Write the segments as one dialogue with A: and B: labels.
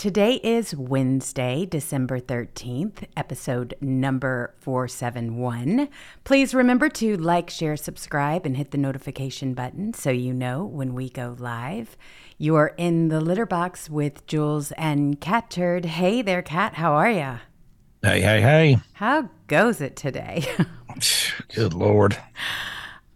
A: Today is Wednesday, December 13th, episode number 471. Please remember to like, share, subscribe, and hit the notification button so you know when we go live. You're in the litter box with Jewels and Catturd. Hey there, Cat. How are ya?
B: Hey, hey, hey.
A: How goes it today?
B: Good Lord.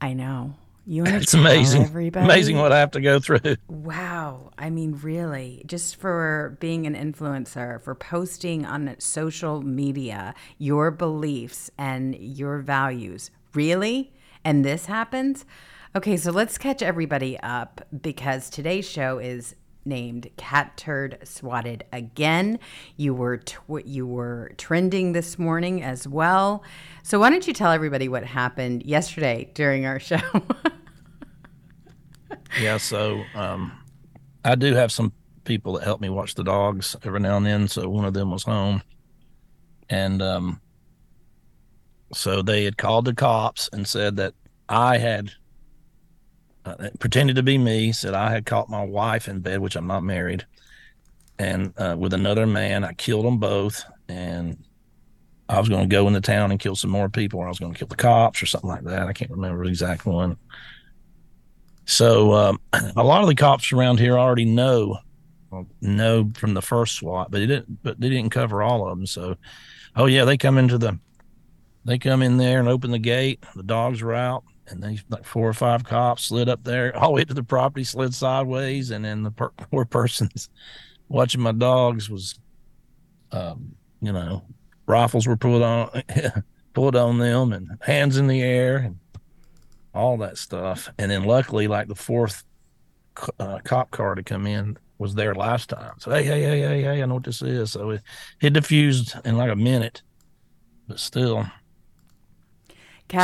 A: I know. You want
B: It's amazing.
A: everybody?
B: Amazing what I have to go through.
A: Wow. I mean, really, just for being an influencer, for posting on social media your beliefs and your values. Really? And this happens? Okay, so let's catch everybody up because today's show is named Catturd Swatted Again. You were tw- you were trending this morning as well. So why don't you tell everybody what happened yesterday during our show?
B: Yeah, so um, I do have some people that help me watch the dogs every now and then. So one of them was home, and um, so they had called the cops and said that I had uh, pretended to be me. Said I had caught my wife in bed, which I'm not married, and uh, with another man. I killed them both, and I was going to go into town and kill some more people, or I was going to kill the cops or something like that. I can't remember the exact one. So um, a lot of the cops around here already know know from the first SWAT, but they didn't. But they didn't cover all of them. So, oh yeah, they come into the they come in there and open the gate. The dogs were out, and they like four or five cops slid up there all the way to the property, slid sideways, and then the per- poor person's watching my dogs was, um, you know, rifles were pulled on pulled on them, and hands in the air, and all that stuff. And then luckily, like the fourth uh, cop car to come in was there last time. So hey, hey, hey, hey, hey, I know what this is. So it, it diffused in like a minute, but still.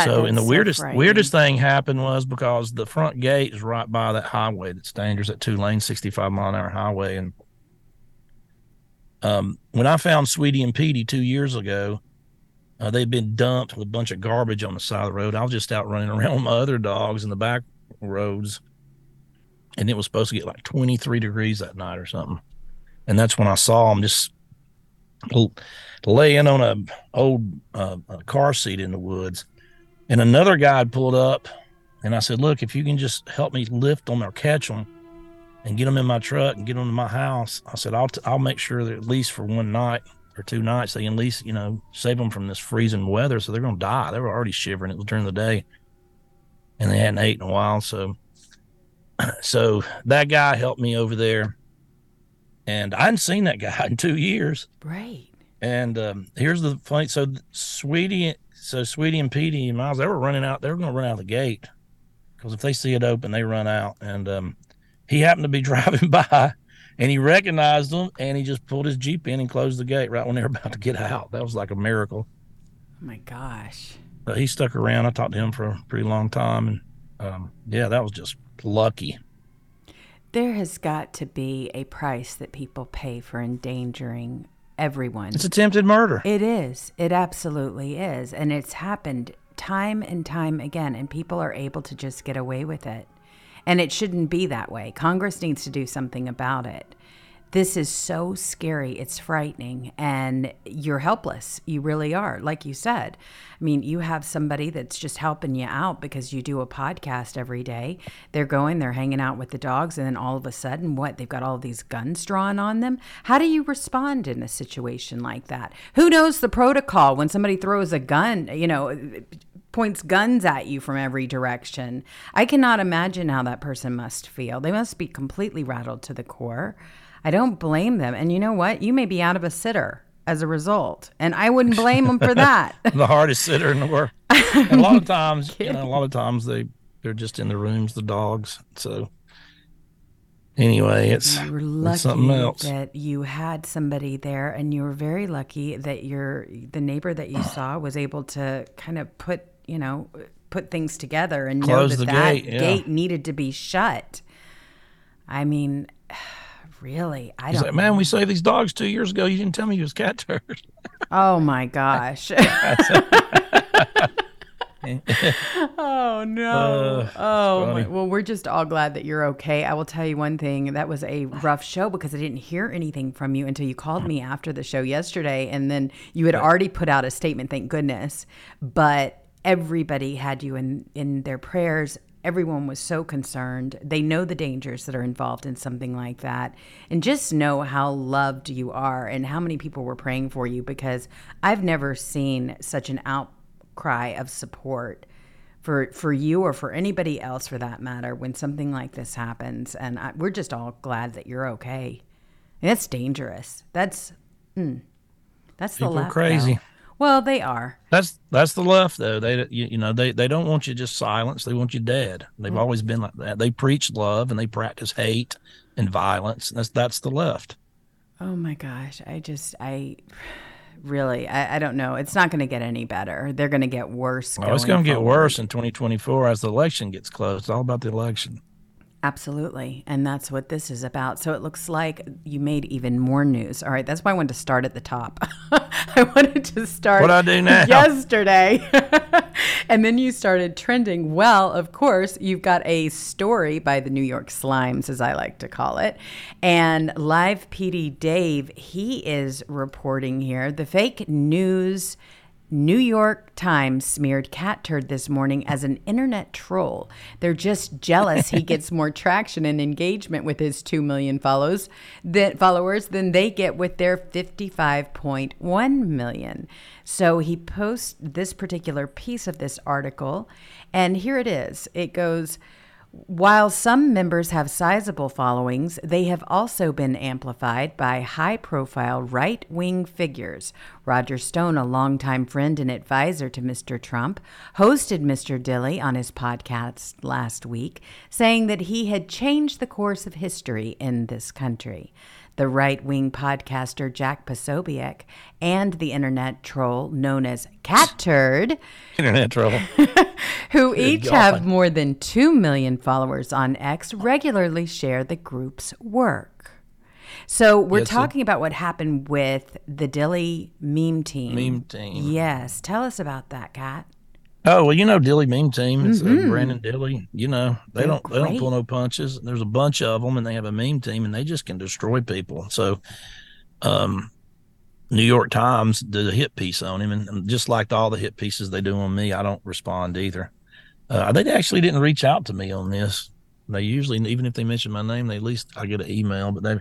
B: So, and the weirdest weirdest thing happened was because the front gate is right by that highway that's dangerous, that two lane, sixty five mile an hour highway. And um, when I found Sweetie and Petey two years ago, uh, they'd been dumped with a bunch of garbage on the side of the road. I was just out running around with my other dogs in the back roads, and it was supposed to get like 23 degrees that night or something. And that's when I saw them just laying on a old uh, a car seat in the woods. And another guy pulled up, and I said, "Look, if you can just help me lift them or catch them, and get them in my truck and get them to my house," I said, "I'll t- I'll make sure that at least for one night." or two nights, they can at least, you know, save them from this freezing weather. So they're going to die. They were already shivering. It was during the day and they hadn't ate in a while. So, so that guy helped me over there and I hadn't seen that guy in two years.
A: Right.
B: And um, here's the funny. So Sweetie, so Sweetie and Petey and Miles, they were running out. They were going to run out of the gate because if they see it open, they run out. And um, he happened to be driving by and he recognized them and he just pulled his jeep in and closed the gate right when they were about to get out that was like a miracle
A: Oh my gosh.
B: but he stuck around i talked to him for a pretty long time and um, yeah that was just lucky
A: There has got to be a price that people pay for endangering everyone.
B: It's attempted murder.
A: It is. It absolutely is. And it's happened time and time again, and people are able to just get away with it. And it shouldn't be that way. Congress needs to do something about it. This is so scary. It's frightening. And you're helpless. You really are. Like you said, I mean, you have somebody that's just helping you out because you do a podcast every day. They're going, they're hanging out with the dogs. And then all of a sudden, what? They've got all these guns drawn on them. How do you respond in a situation like that? Who knows the protocol when somebody throws a gun, you know? points guns at you from every direction. I cannot imagine how that person must feel. They must be completely rattled to the core. I don't blame them. And you know what? You may be out of a sitter as a result. And I wouldn't blame them for that.
B: the hardest sitter in the world. And a lot of times, you know, a lot of times they they're just in the rooms, the dogs. So anyway, it's,
A: you were lucky
B: it's something else.
A: that you had somebody there, and you were very lucky that your the neighbor that you saw was able to kind of put you know put things together and
B: Close
A: know that
B: the
A: that
B: gate, yeah.
A: gate needed to be shut. I mean, really, I
B: He's
A: don't.
B: like, man, we saved these dogs two years ago. You didn't tell me he was Catturd.
A: Oh my gosh. oh no.
B: Uh,
A: oh my. well, we're just all glad that you're okay. I will tell you one thing. That was a rough show because I didn't hear anything from you until you called me after the show yesterday and then you had already put out a statement, thank goodness. But everybody had you in in their prayers. Everyone was so concerned. They know the dangers that are involved in something like that. And just know how loved you are and how many people were praying for you because I've never seen such an outcry of support for for you or for anybody else for that matter when something like this happens. And I, we're just all glad that you're okay. And it's dangerous. That's mm, that's
B: People
A: the left.
B: crazy.
A: though. Well, they are.
B: That's that's the left though. They you, you know they they don't want you just silenced. They want you dead. They've mm-hmm. always been like that. They preach love and they practice hate and violence. That's that's the left.
A: Oh my gosh. I just, I really, I, I don't know. It's not going to get any better. They're going to get worse.
B: Oh, it's going to get worse in 2024 as the election gets close. It's all about the election.
A: Absolutely. And that's what this is about. So it looks like you made even more news. All right. That's why I wanted to start at the top. I wanted to start
B: What I do now?
A: yesterday. and then you started trending. Well, of course, you've got a story by the New York Slimes, as I like to call it. And live PD Dave, he is reporting here the fake news. New York Times smeared cat turd this morning as an internet troll. They're just jealous he gets more traction and engagement with his 2 million follows than, followers than they get with their 55.1 million. So he posts this particular piece of this article, and here it is. It goes, while some members have sizable followings, they have also been amplified by high profile right wing figures. Roger Stone, a longtime friend and advisor to Mr. Trump, hosted Mr. Dilley on his podcast last week, saying that he had changed the course of history in this country. The right wing podcaster Jack Posobiec and the internet troll known as Catturd
B: Internet troll.
A: who each
B: God.
A: have more than 2 million followers on X, regularly share the group's work. So we're
B: Yes,
A: talking about what happened with the Dilley meme team.
B: Meme team.
A: Yes. Tell us about that, Cat.
B: Oh well, you know Dilley meme team. It's uh, Brenden Dilley. You know they
A: They're
B: don't they don't pull no punches. There's a bunch of them, and they have a meme team, and they just can destroy people. So, um, New York Times did a hit piece on him, and, and just like all the hit pieces they do on me, I don't respond either. Uh, they actually didn't reach out to me on this. They usually, even if they mention my name, they at least I get an email. But they,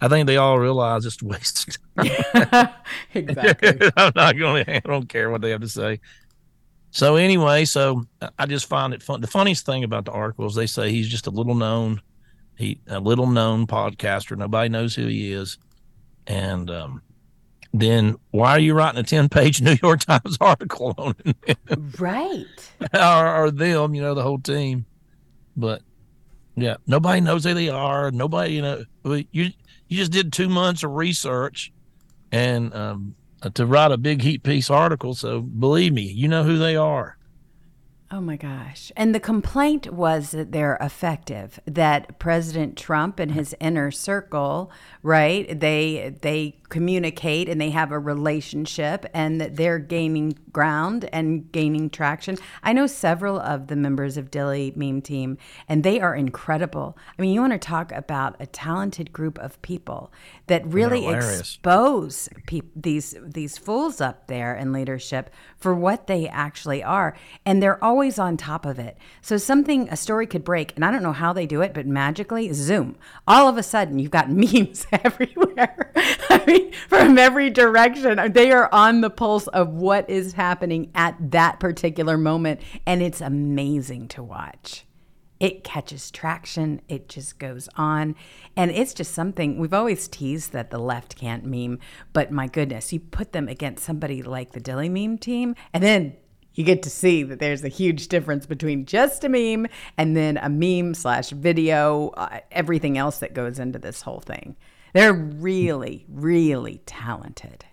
B: I think they all realize it's a waste. of time.
A: exactly.
B: I'm not going to. I don't care what they have to say. So anyway, so I just find it fun. The funniest thing about the article is they say he's just a little known, he a little known podcaster. Nobody knows who he is, and um, then why are you writing a ten page New York Times article on it?
A: right.
B: or, or them, you know, the whole team. But yeah, nobody knows who they are. Nobody, you know, you you just did two months of research and um, to write a big heat piece article. So believe me, you know who they are.
A: Oh my gosh. And the complaint was that they're effective, that President Trump and his inner circle, right? They they communicate and they have a relationship and that they're gaining ground and gaining traction. I know several of the members of Dilley Meme Team and they are incredible. I mean, you want to talk about a talented group of people that really expose pe- these these fools up there in leadership for what they actually are and they're always on top of it. So something a story could break and I don't know how they do it, but magically zoom. All of a sudden you've got memes everywhere. I mean, from every direction. They are on the pulse of what is happening at that particular moment. And it's amazing to watch. It catches traction, it just goes on. And it's just something we've always teased that the left can't meme, but my goodness, you put them against somebody like the Dilley meme team, and then you get to see that there's a huge difference between just a meme and then a meme slash video, uh, everything else that goes into this whole thing. They're really, really talented.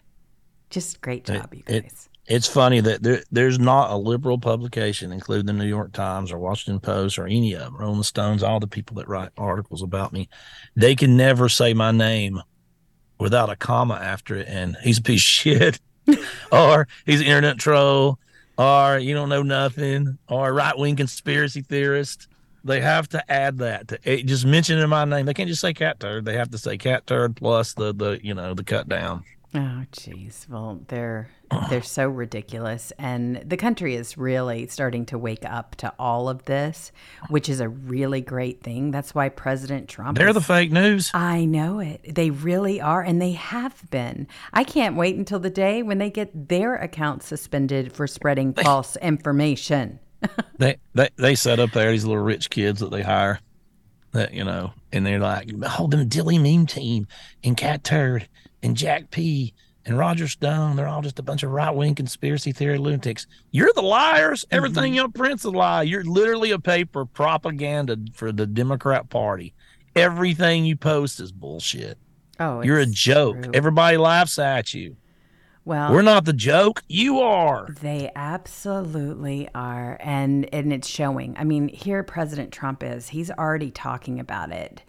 A: Just great job, it, you guys.
B: It, it's funny that there, there's not a liberal publication, including the New York Times or Washington Post or any of them, Rolling Stones, all the people that write articles about me. They can never say my name without a comma after it, and he's a piece of shit, or he's an internet troll, or you don't know nothing, or right wing conspiracy theorist they have to add that to eh, just mentioning my name. They can't just say Catturd. They have to say Catturd plus the the you know the cut down.
A: Oh, jeez. Well, they're they're so ridiculous, and the country is really starting to wake up to all of this, which is a really great thing. That's why President Trump.
B: They're the fake news.
A: I know it. They really are, and they have been. I can't wait until the day when they get their account suspended for spreading false information.
B: they, they they set up there these little rich kids that they hire that you know and they're like "Hold them Dilley meme team and Catturd and jack p and roger stone they're all just a bunch of right-wing conspiracy theory lunatics you're the liars everything mm-hmm. your print's a lie you're literally a paper propaganda for the democrat party everything you post is bullshit oh you're a joke true. everybody laughs at you well, we're not the joke. You are.
A: They absolutely are, and and it's showing. I mean, here President Trump is. He's already talking about it.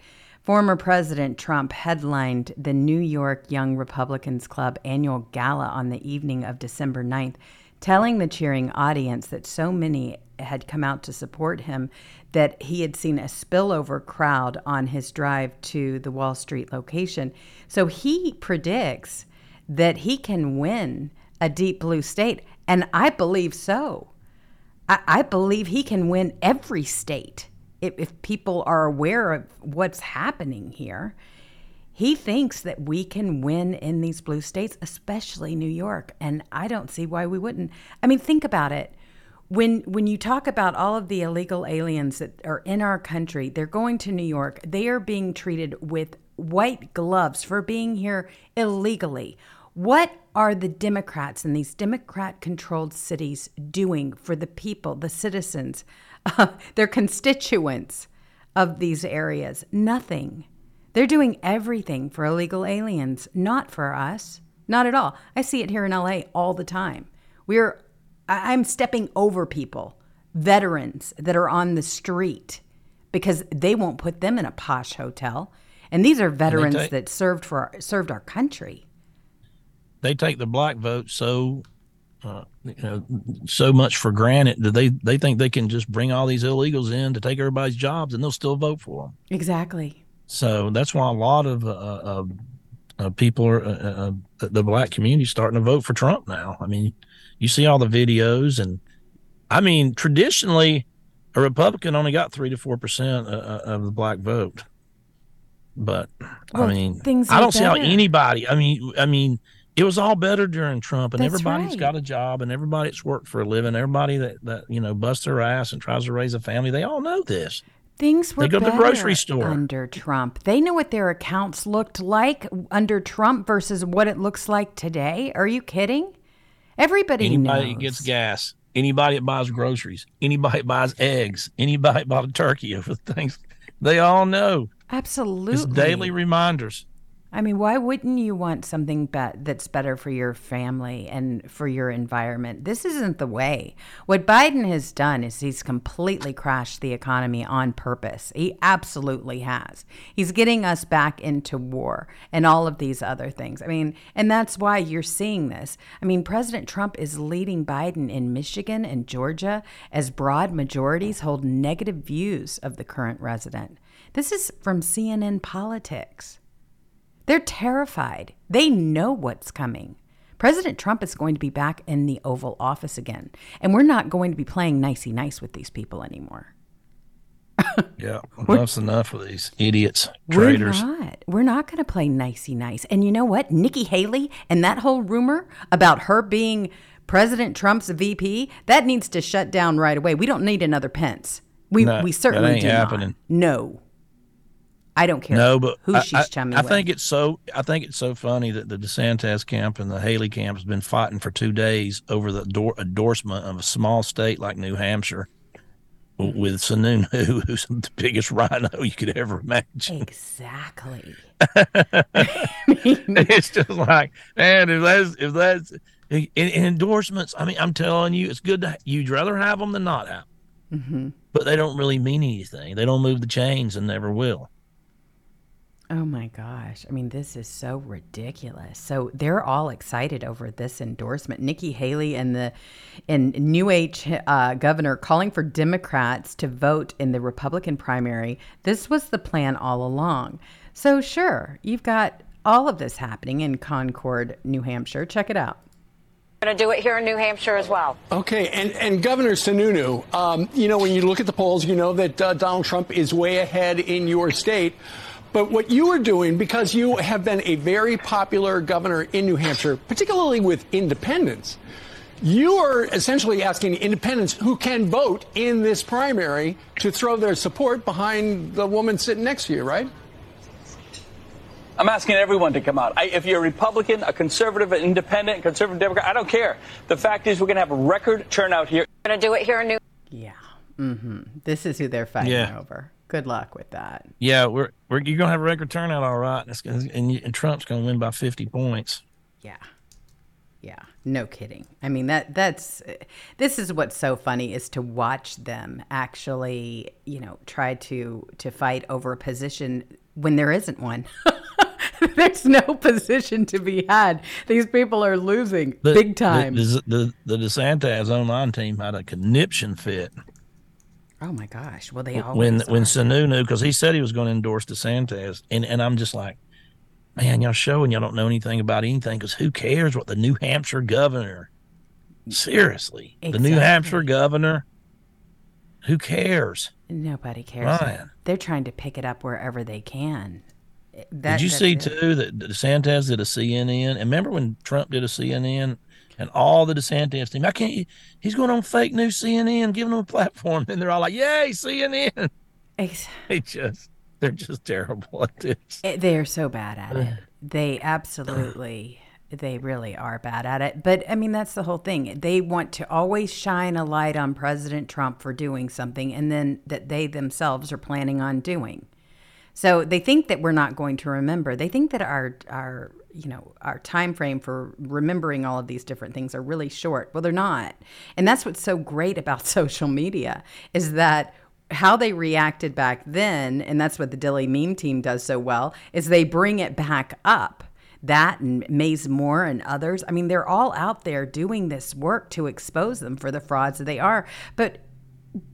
A: Former President Trump headlined the New York Young Republicans Club annual gala on the evening of December 9th, telling the cheering audience that so many had come out to support him that he had seen a spillover crowd on his drive to the Wall Street location. So he predicts that he can win a deep blue state. And I believe so. I, I believe he can win every state if, if people are aware of what's happening here. He thinks that we can win in these blue states, especially New York. And I don't see why we wouldn't. I mean, think about it when when you talk about all of the illegal aliens that are in our country, they're going to New York. They are being treated with white gloves for being here illegally. What are the Democrats in these Democrat controlled cities doing for the people, the citizens, uh, their constituents of these areas? Nothing. They're doing everything for illegal aliens, not for us. Not at all. I see it here in LA all the time. We're I'm stepping over people, veterans that are on the street because they won't put them in a posh hotel. And these are veterans take, that served for served our country
B: they take the black vote so uh, you know so much for granted that they they think they can just bring all these illegals in to take everybody's jobs and they'll still vote for them.
A: Exactly.
B: So that's why a lot of uh, uh, uh people are uh, uh, the black community starting to vote for Trump now. I mean, you see all the videos, and I mean, traditionally, a Republican only got three to four percent of the black vote. But well, I mean, things I don't see how anybody. I mean, I mean it was all better during Trump, and That's everybody's right. got a job, and everybody's worked for a living. Everybody that that you know busts their ass and tries to raise a family, they all know this.
A: Things were they go to the grocery store under Trump. They knew what their accounts looked like under Trump versus what it looks like today. Are you kidding? Everybody
B: anybody
A: knows.
B: gets gas, anybody that buys groceries, anybody that buys eggs, anybody that bought a turkey over things, they all know.
A: Absolutely,
B: it's daily reminders.
A: I mean, why wouldn't you want something be- that's better for your family and for your environment? This isn't the way. What Biden has done is he's completely crashed the economy on purpose. He absolutely has. He's getting us back into war and all of these other things. I mean, and that's why you're seeing this. I mean, President Trump is leading Biden in Michigan and Georgia as broad majorities hold negative views of the current resident. This is from CNN Politics. They're terrified. They know what's coming. President Trump is going to be back in the Oval Office again, and we're not going to be playing nicey nice with these people anymore.
B: yeah, enough's enough of these idiots, traitors.
A: We're not. We're not going to play nicey nice. And you know what? Nikki Haley and that whole rumor about her being President Trump's VP that needs to shut down right away. We don't need another Pence. We
B: No,
A: we
B: that
A: certainly
B: ain't
A: do
B: happening.
A: not. No. I don't care.
B: No, but
A: who
B: I,
A: she's
B: I-
A: chummy
B: I
A: with.
B: think it's so. I think it's so funny that the DeSantis camp and the Haley camp has been fighting for two days over the door, endorsement of a small state like New Hampshire w- with Sununu, who's the biggest RINO you could ever imagine.
A: Exactly.
B: it's just like, man, if that's if that's in, in endorsements, I mean, I'm telling you, it's good to you'd rather have them than not have. them.
A: hmm
B: But they don't really mean anything. They don't move the chains and never will.
A: Oh my gosh. I mean, this is so ridiculous. So they're all excited over this endorsement. Nikki Haley and the and New Age uh, governor calling for Democrats to vote in the Republican primary. This was the plan all along. So sure, you've got all of this happening in Concord, New Hampshire. Check it out.
C: going to do it here in New Hampshire as well.
D: Okay, and, and Governor Sununu, um, you know, when you look at the polls, you know that uh, Donald Trump is way ahead in your state. But what you are doing, because you have been a very popular governor in New Hampshire, particularly with independents, you are essentially asking independents who can vote in this primary to throw their support behind the woman sitting next to you, right?
E: I'm asking everyone to come out. I, if you're a Republican, a conservative, an independent, conservative Democrat, I don't care. The fact is, we're going to have a record turnout here.
C: We're Going to do it here in New
A: Yeah. Mm-hmm. This is who they're fighting
B: Yeah.
A: over. Good luck with that.
B: Yeah, we're we're you're gonna have a record turnout, all right, and, gonna, and, you- and Trump's gonna win by 50 points.
A: Yeah. Yeah. No kidding. I mean that that's this is what's so funny is to watch them actually, you know, try to to fight over a position when there isn't one. There's no position to be had. These people are losing
B: The-
A: big time.
B: The, the, the, the DeSantis online team had a conniption fit
A: oh my gosh. Well, they always
B: when when Sununu because he said he was going to endorse DeSantis, and and I'm just like, man, y'all showing y'all don't know anything about anything because who cares what the New Hampshire governor? Mm. Seriously, the New Hampshire governor. Who cares?
A: Nobody cares.
B: Ryan.
A: They're trying to pick it up wherever they can. That,
B: Did you see
A: it.
B: too that DeSantis did a CNN? And remember when Trump did a CNN and all the DeSantis team? I can't. He's going on fake news CNN, giving them a platform, and they're all like, "Yay, CNN!" They just they're just terrible at this.
A: They are so bad at it. They absolutely, they really are bad at it. But I mean, that's the whole thing. They want to always shine a light on President Trump for doing something, and then that they themselves are planning on doing. So they think that we're not going to remember. They think that our our you know our time frame for remembering all of these different things are really short. Well, they're not, and that's what's so great about social media is that how they reacted back then, and that's what the Dilley meme team does so well, is they bring it back up. That and Maze Moore and others. I mean, they're all out there doing this work to expose them for the frauds that they are. But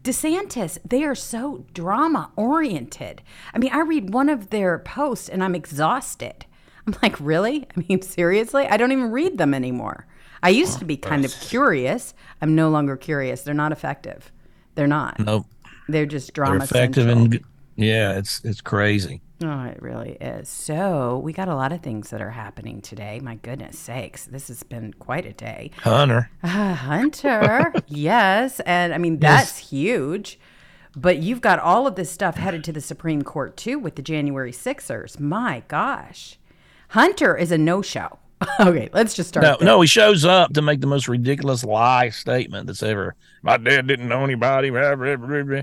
A: DeSantis, they are so drama oriented. I mean, I read one of their posts and I'm exhausted. I'm like, really? I mean, seriously? I don't even read them anymore. I used to be kind of curious. I'm no longer curious. They're not effective. They're not.
B: Nope,
A: They're just drama.
B: they're effective
A: central.
B: and yeah, it's it's crazy.
A: Oh, it really is. So we got a lot of things that are happening today. My goodness sakes, this has been quite a day.
B: Hunter,
A: Ah, Hunter, yes, and I mean that's huge. But you've got all of this stuff headed to the Supreme Court too with the January Sixers. My gosh, Hunter is a no-show. okay, let's just start.
B: no,
A: there.
B: no, he shows up to make the most ridiculous lie statement that's ever. My dad didn't know anybody. blah, blah, blah, blah, blah."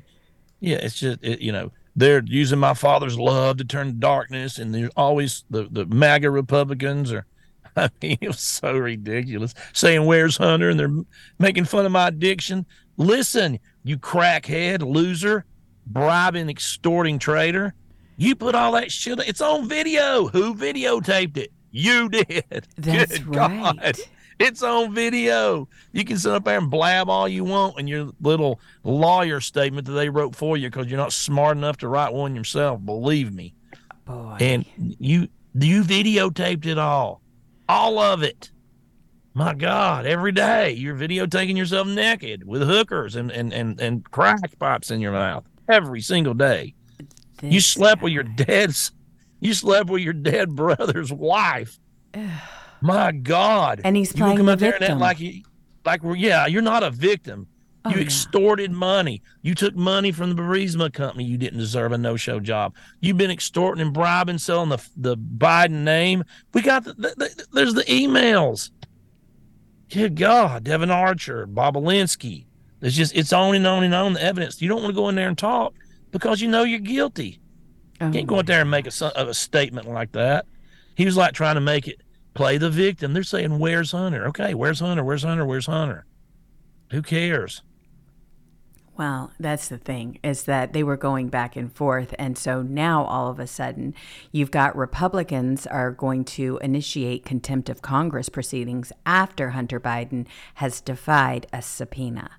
B: Yeah, it's just it, you know they're using my father's love to turn darkness, and there's always the the MAGA Republicans are. I mean, it was so ridiculous. Saying where's Hunter, and they're making fun of my addiction. Listen, you crackhead, loser, bribing, extorting traitor. You put all that shit. It's on video. Who videotaped it? You did.
A: That's
B: Good
A: right.
B: God. It's on video. You can sit up there and blab all you want in your little lawyer statement that they wrote for you because you're not smart enough to write one yourself. Believe me.
A: Boy.
B: And you you videotaped it all, all of it. My God, every day you're videotaping yourself naked with hookers and and and and crack pipes in your mouth every single day. You slept with your dad's. You slept with your dead brother's wife. My God!
A: And he's playing You
B: come
A: the
B: out there and act like you, like well, yeah, you're not a victim.
A: Oh,
B: you
A: no.
B: extorted money. You took money from the Burisma company. You didn't deserve a no-show job. You've been extorting and bribing, selling the the Biden name. We got the, the, the there's the emails. Good God, Devon Archer, Bobulinski. It's just it's on and on and on. The evidence. You don't want to go in there and talk because you know you're guilty.
A: Oh,
B: You can't go out there and make a, a statement like that. He was like trying to make it play the victim. They're saying, "Where's Hunter?" Okay, where's Hunter? Where's Hunter? Where's Hunter? Who cares?
A: Well, that's the thing is that they were going back and forth. And so now all of a sudden, you've got Republicans are going to initiate contempt of Congress proceedings after Hunter Biden has defied a subpoena.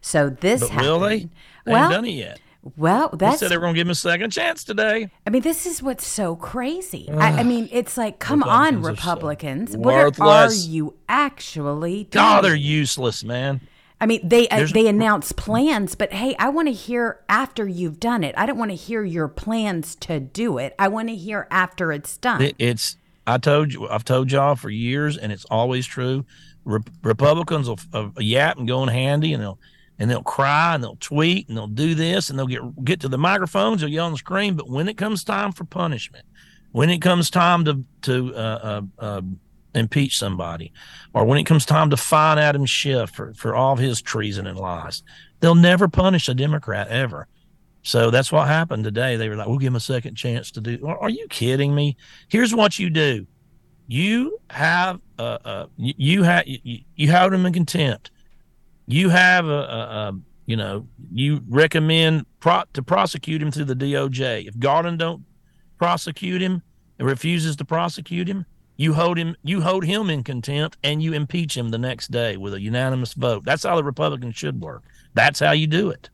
A: So this
B: But will they?
A: happened-
B: They
A: well,
B: ain't done it yet.
A: Well,
B: They said they were going to give him a second chance today.
A: I mean, this is what's so crazy. I, I mean, it's like, come on,
B: Republicans so
A: What are, are you actually doing?
B: God, they're useless, man.
A: I mean, they uh, they announce plans, but hey, I want to hear after you've done it. I don't want to hear your plans to do it. I want to hear after it's done.
B: It, it's I told you, I've told y'all for years, and it's always true. Re- Republicans will uh, yap and go in handy, and they'll and they'll cry and they'll tweet and they'll do this and they'll get get to the microphones, they'll yell and scream. But when it comes time for punishment, when it comes time to to uh, uh, uh, impeach somebody, or when it comes time to fine Adam Schiff for for all of his treason and lies, they'll never punish a Democrat ever. So that's what happened today. They were like, "We'll give him a second chance to do." Are you kidding me? Here's what you do: you have uh, uh you, you have you, you have him in contempt. You have a, a, a you know you recommend pro- to prosecute him through the DOJ. If Garland don't prosecute him and refuses to prosecute him, you hold him you hold him in contempt and you impeach him the next day with a unanimous vote. That's how the Republicans should work. That's how you do it.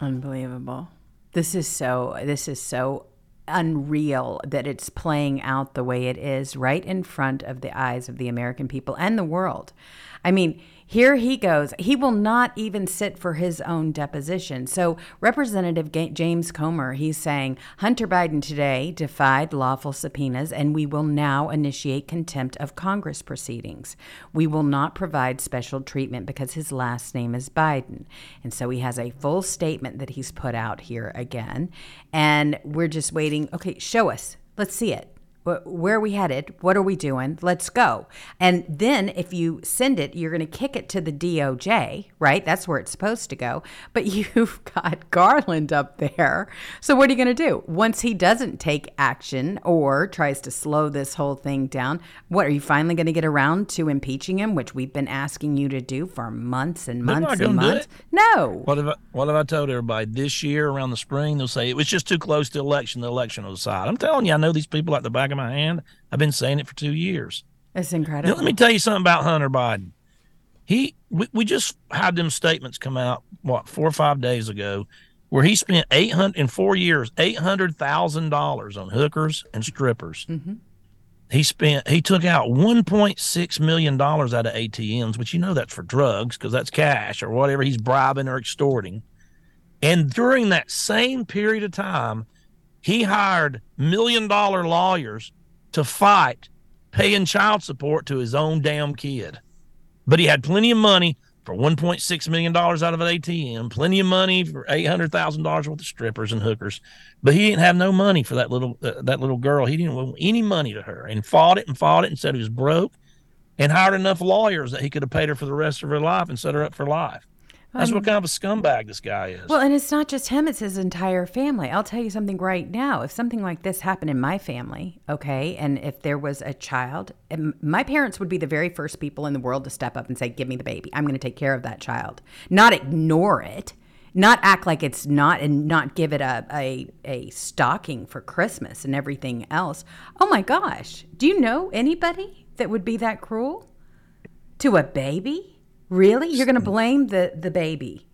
A: Unbelievable. This is so this is so unreal that it's playing out the way it is right in front of the eyes of the American people and the world. I mean, here he goes. He will not even sit for his own deposition. So, Representative James Comer, he's saying Hunter Biden today defied lawful subpoenas, and we will now initiate contempt of Congress proceedings. We will not provide special treatment because his last name is Biden. And so he has a full statement that he's put out here again. And we're just waiting. Okay, show us. Let's see it. Wh- Where are we headed? What are we doing? Let's go. And then if you send it, you're going to kick it to the DOJ, right? That's where it's supposed to go. But you've got Garland up there. So what are you going to do? Once he doesn't take action or tries to slow this whole thing down, what are you finally going to get around to impeaching him, which we've been asking you to do for months and months and months? No.
B: What have I, what have I told everybody this year around the spring? They'll say it was just too close to election. The election will decide. I'm telling you, I know these people at the back of my hand. I've been saying it for two years.
A: It's
B: Now,
A: incredible.
B: let me tell you something about Hunter Biden. He we, we just had them statements come out what four or five days ago, where he spent eight hundred in four years eight hundred thousand dollars on hookers and strippers. Mm-hmm. He spent he took out one point six million dollars out of ATMs, which you know that's for drugs because that's cash or whatever he's bribing or extorting. And during that same period of time, he hired million dollar lawyers to fight paying child support to his own damn kid. But he had plenty of money for $1.6 million out of an ATM, plenty of money for $800,000 worth of strippers and hookers. But he didn't have no money for that little uh, that little girl. He didn't want any money to her and fought it and fought it and said he was broke and hired enough lawyers that he could have paid her for the rest of her life and set her up for life. That's what um, kind of a scumbag this guy is.
A: Well, and it's not just him, it's his entire family. I'll tell you something right now. If something like this happened in my family, okay, and if there was a child, my parents would be the very first people in the world to step up and say, Give me the baby. I'm going to take care of that child. Not ignore it, not act like it's not, and not give it a, a, a stocking for Christmas and everything else. Oh my gosh. Do you know anybody that would be that cruel to a baby? Really? You're going to mm. blame the, the baby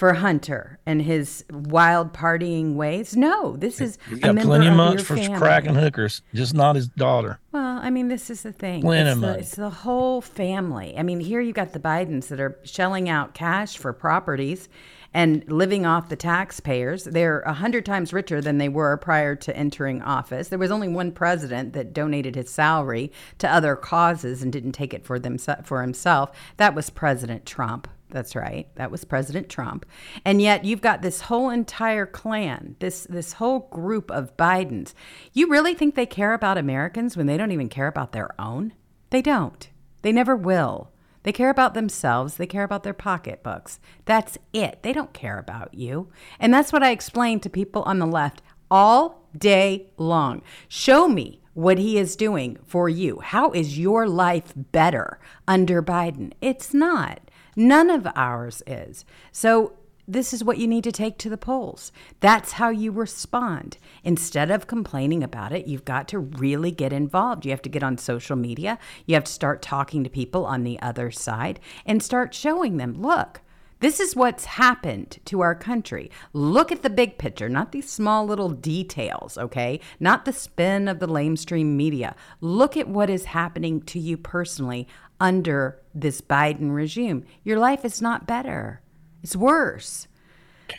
A: for Hunter and his wild partying ways? No, this is
B: He's got plenty of months for
A: family.
B: cracking hookers, just not his daughter.
A: Well, I mean, this is the thing.
B: Plenty
A: It's
B: of
A: the, it's the whole family. I mean, here you got the Bidens that are shelling out cash for properties and living off the taxpayers. They're a hundred times richer than they were prior to entering office. There was only one president that donated his salary to other causes and didn't take it for them for himself. That was President Trump. That's right. That was President Trump. And yet you've got this whole entire clan, this this whole group of Bidens. You really think they care about Americans when they don't even care about their own? They don't. They never will. They care about themselves. They care about their pocketbooks. That's it. They don't care about you. And that's what I explain to people on the left all day long. Show me what he is doing for you. How is your life better under Biden? It's not. None of ours is. So this is what you need to take to the polls. That's how you respond. Instead of complaining about it, you've got to really get involved. You have to get on social media. You have to start talking to people on the other side and start showing them look, this is what's happened to our country. Look at the big picture, not these small little details, okay? Not the spin of the lamestream media. Look at what is happening to you personally under this Biden regime. Your life is not better. It's worse.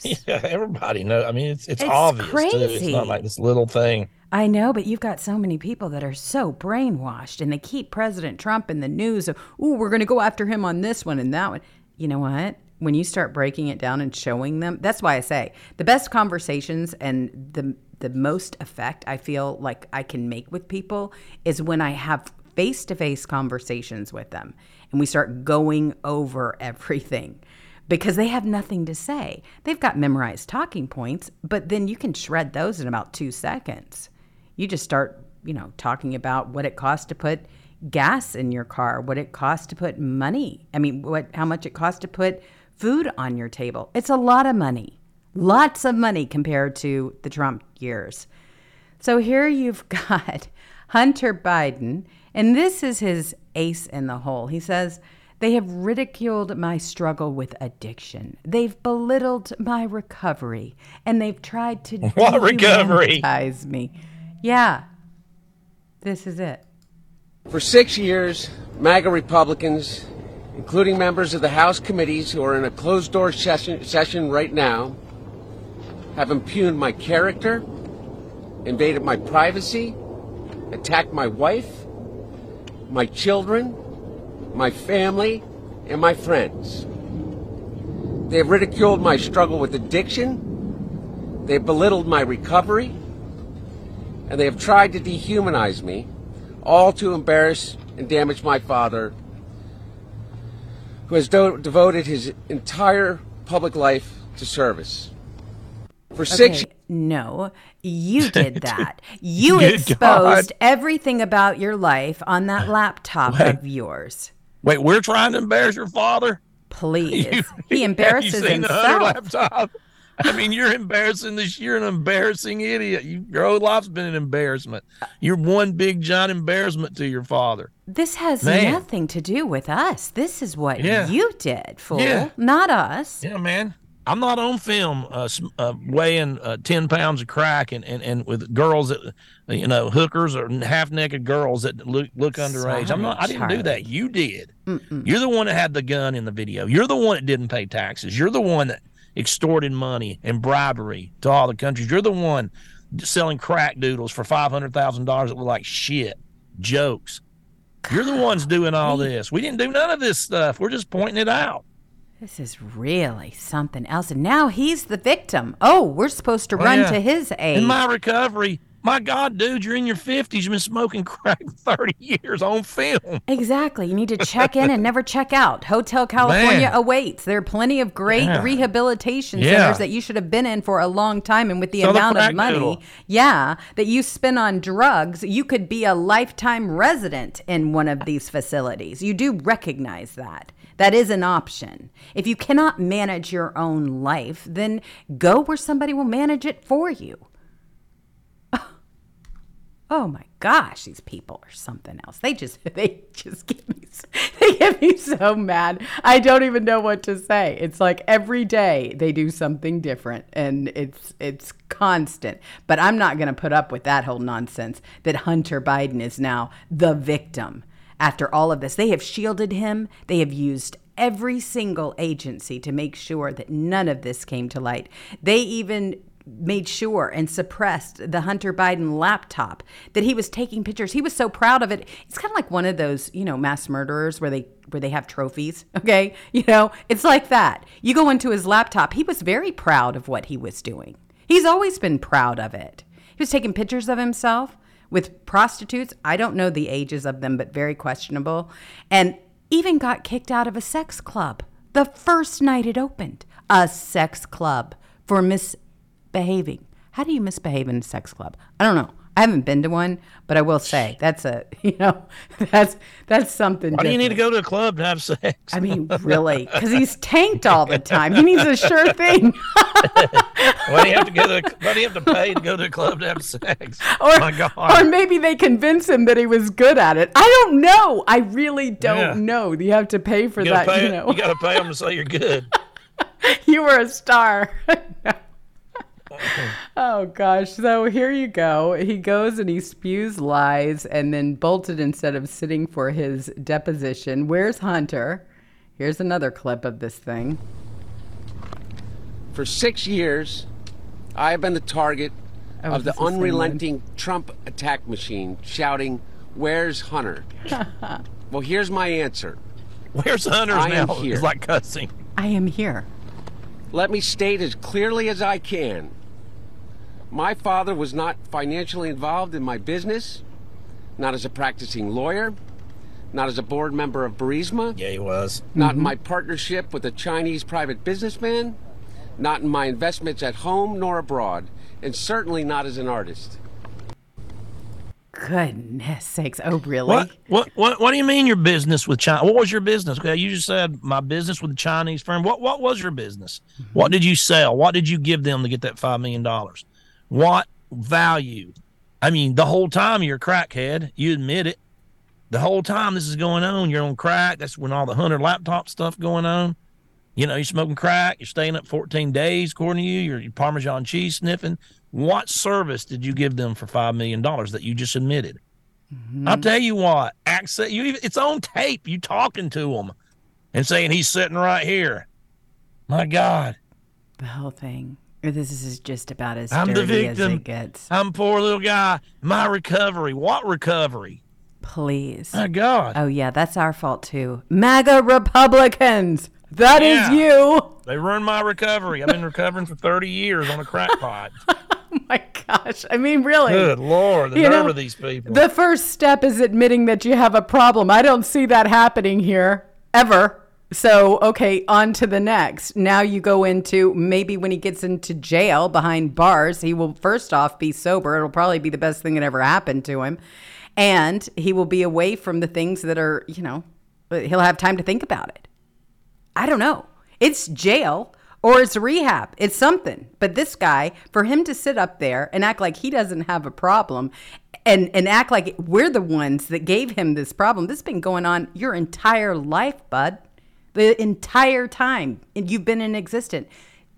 B: Yeah, everybody knows. I mean, it's it's,
A: It's
B: obvious too. It's not like this little thing.
A: I know, but you've got so many people that are so brainwashed and they keep President Trump in the news of, ooh, we're going to go after him on this one and that one. You know what? When you start breaking it down and showing them, that's why I say the best conversations and the the most effect I feel like I can make with people is when I have face to face conversations with them and we start going over everything because they have nothing to say. They've got memorized talking points, but then you can shred those in about two seconds. You just start, you know, talking about what it costs to put gas in your car, what it costs to put money. I mean, what how much it costs to put food on your table. It's a lot of money. Lots of money compared to the Trump years. So here you've got Hunter Biden, and this is his ace in the hole. He says, They have ridiculed my struggle with addiction. They've belittled my recovery, and they've tried to
B: What recovery?
A: me. Yeah, this is it.
F: For six years, MAGA Republicans, including members of the House committees who are in a closed door session, session right now, have impugned my character, invaded my privacy, attacked my wife, my children, my family, and my friends. They have ridiculed my struggle with addiction. They have belittled my recovery. And they have tried to dehumanize me, all to embarrass and damage my father, who has do- devoted his entire public life to service. For six
A: Okay, no, you did that. You
B: Good
A: exposed
B: God.
A: everything about your life on that laptop of yours.
B: Wait, we're trying to embarrass your father.
A: Please.
B: You-
A: he embarrasses
B: have you seen the Hunter
A: himself.
B: laptop? I mean, you're embarrassing this. You're an embarrassing idiot. You, your whole life's been an embarrassment. You're one big giant embarrassment to your father.
A: This has
B: Man.
A: nothing to do with us. This is what
B: Yeah.
A: you did, fool.
B: Yeah.
A: Not us.
B: Yeah, man. I'm not on film uh, uh, weighing uh, 10 pounds of crack and, and, and with girls that, you know, hookers or half naked girls that look, look underage. I'm not, I didn't do that. You did. You're the one that had the gun in the video. You're the one that didn't pay taxes. You're the one that extorted money and bribery to all the countries. You're the one selling crack doodles for $500,000 that look like shit, jokes. You're the ones doing all this. We didn't do none of this stuff. We're just pointing it out.
A: This is really something else. And now he's the victim. Oh, we're supposed to oh, run
B: yeah.
A: to his aid.
B: In my recovery, My God, dude, you're in your 50s. You've been smoking crack 30 years on film.
A: Exactly. You need to check in and never check out. Hotel California
B: Man.
A: awaits. There are plenty of great
B: Yeah.
A: rehabilitation
B: Yeah.
A: centers that you should have been in for a long time. And with the
B: So the
A: amount of money,
B: noodle.
A: yeah, that you spend on drugs, you could be a lifetime resident in one of these facilities. You do recognize that. That is an option. If you cannot manage your own life, then go where somebody will manage it for you. Oh my gosh, these people are something else. They just they just get me they get me so mad. I don't even know what to say. It's like every day they do something different and it's it's constant. But I'm not going to put up with that whole nonsense that Hunter Biden is now the victim after all of this. They have shielded him. They have used every single agency to make sure that none of this came to light. They even made sure and suppressed the Hunter Biden laptop that he was taking pictures. He was so proud of it. It's kind of like one of those, you know, mass murderers where they where they have trophies, okay? You know, it's like that. You go into his laptop. He was very proud of what he was doing. He's always been proud of it. He was taking pictures of himself with prostitutes. I don't know the ages of them, but very questionable. And even got kicked out of a sex club the first night it opened. A sex club for misbehaving. How do you misbehave in a sex club? I don't know. I haven't been to one, but I will say that's a you know that's that's something.
B: Why do you need to go to a club to have sex?
A: I mean, really, because he's tanked all the time. He needs a sure thing.
B: Why do you have to go to? Why do you have to pay to go to a club to have sex?
A: or,
B: My God.
A: or maybe they convince him that he was good at it. I don't know. I really don't
B: Yeah.
A: know. You have to pay for
B: you
A: that.
B: pay.
A: you know,
B: you gotta pay them to say you're good.
A: you were a star. Oh gosh. So here you go. He goes and he spews lies and then bolted instead of sitting for his deposition. Where's Hunter? Here's another clip of this thing.
F: For six years, I have been the target
A: Oh,
F: of the
A: this is the one.
F: unrelenting Trump attack machine shouting, Where's Hunter? well, here's my answer.
B: Where's Hunter's
F: I am here.
B: It's like cussing.
A: I am here.
F: Let me state as clearly as I can. My father was not financially involved in my business, not as a practicing lawyer, not as a board member of Burisma,
B: Yeah, he was.
F: not
A: Mm-hmm.
F: in my partnership with a Chinese private businessman, not in my investments at home nor abroad, and certainly not as an artist.
A: Goodness sakes. Oh, really?
B: What? What? What? What do you mean your business with China? What was your business? Okay, you just said my business with the Chinese firm. What? What was your business? What did you sell? What did you give them to get that five million dollars? What value? I mean, the whole time you're a crackhead. You admit it. The whole time this is going on, you're on crack. That's when all the hunter laptop stuff going on. You know, you're smoking crack. You're staying up 14 days, according to you. You're, you're Parmesan cheese sniffing. What service did you give them for five million dollars that you just admitted? Mm-hmm. I'll tell you what, access you even it's on tape. You talking to him and saying he's sitting right here. My God,
A: The whole thing. This is just about as
B: I'm the victim.
A: it gets.
B: I'm poor little guy. My recovery. What recovery?
A: Please.
B: My God.
A: Oh yeah, that's our fault too. MAGA Republicans. That is
B: Yeah.
A: you.
B: They ruined my recovery. I've been recovering for 30 years on a crack pot.
A: Oh my gosh. I mean, really.
B: Good Lord, the
A: You
B: nerve
A: know,
B: of these people.
A: The first step is admitting that you have a problem. I don't see that happening here ever. So, okay, on to the next. Now you go into maybe when he gets into jail behind bars, he will first off be sober. It'll probably be the best thing that ever happened to him. And he will be away from the things that are, you know, he'll have time to think about it. I don't know. It's jail or it's rehab. It's something. But this guy, for him to sit up there and act like he doesn't have a problem and, and act like we're the ones that gave him this problem, this has been going on your entire life, bud. The entire time you've been in existence.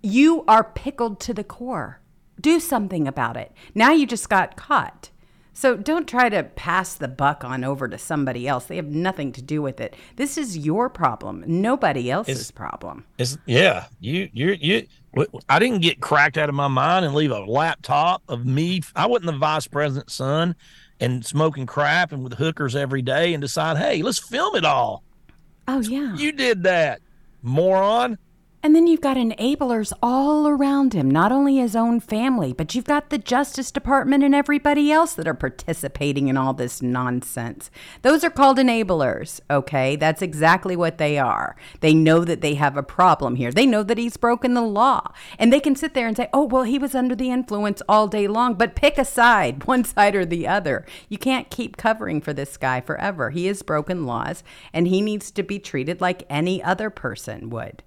A: You are pickled to the core. Do something about it. Now you just got caught. So don't try to pass the buck on over to somebody else. They have nothing to do with it. This is your problem, nobody else's problem.
B: It's, yeah, you, you, you. I didn't get cracked out of my mind and leave a laptop of me. I wasn't the vice president's son and smoking crap and with hookers every day and decide, hey, let's film it all.
A: Oh yeah.
B: You did that, moron.
A: And then you've got enablers all around him, not only his own family, but you've got the Justice Department and everybody else that are participating in all this nonsense. Those are called enablers, okay? That's exactly what they are. They know that they have a problem here. They know that he's broken the law. And they can sit there and say, oh, well, he was under the influence all day long, but pick a side, one side or the other. You can't keep covering for this guy forever. He has broken laws and he needs to be treated like any other person would.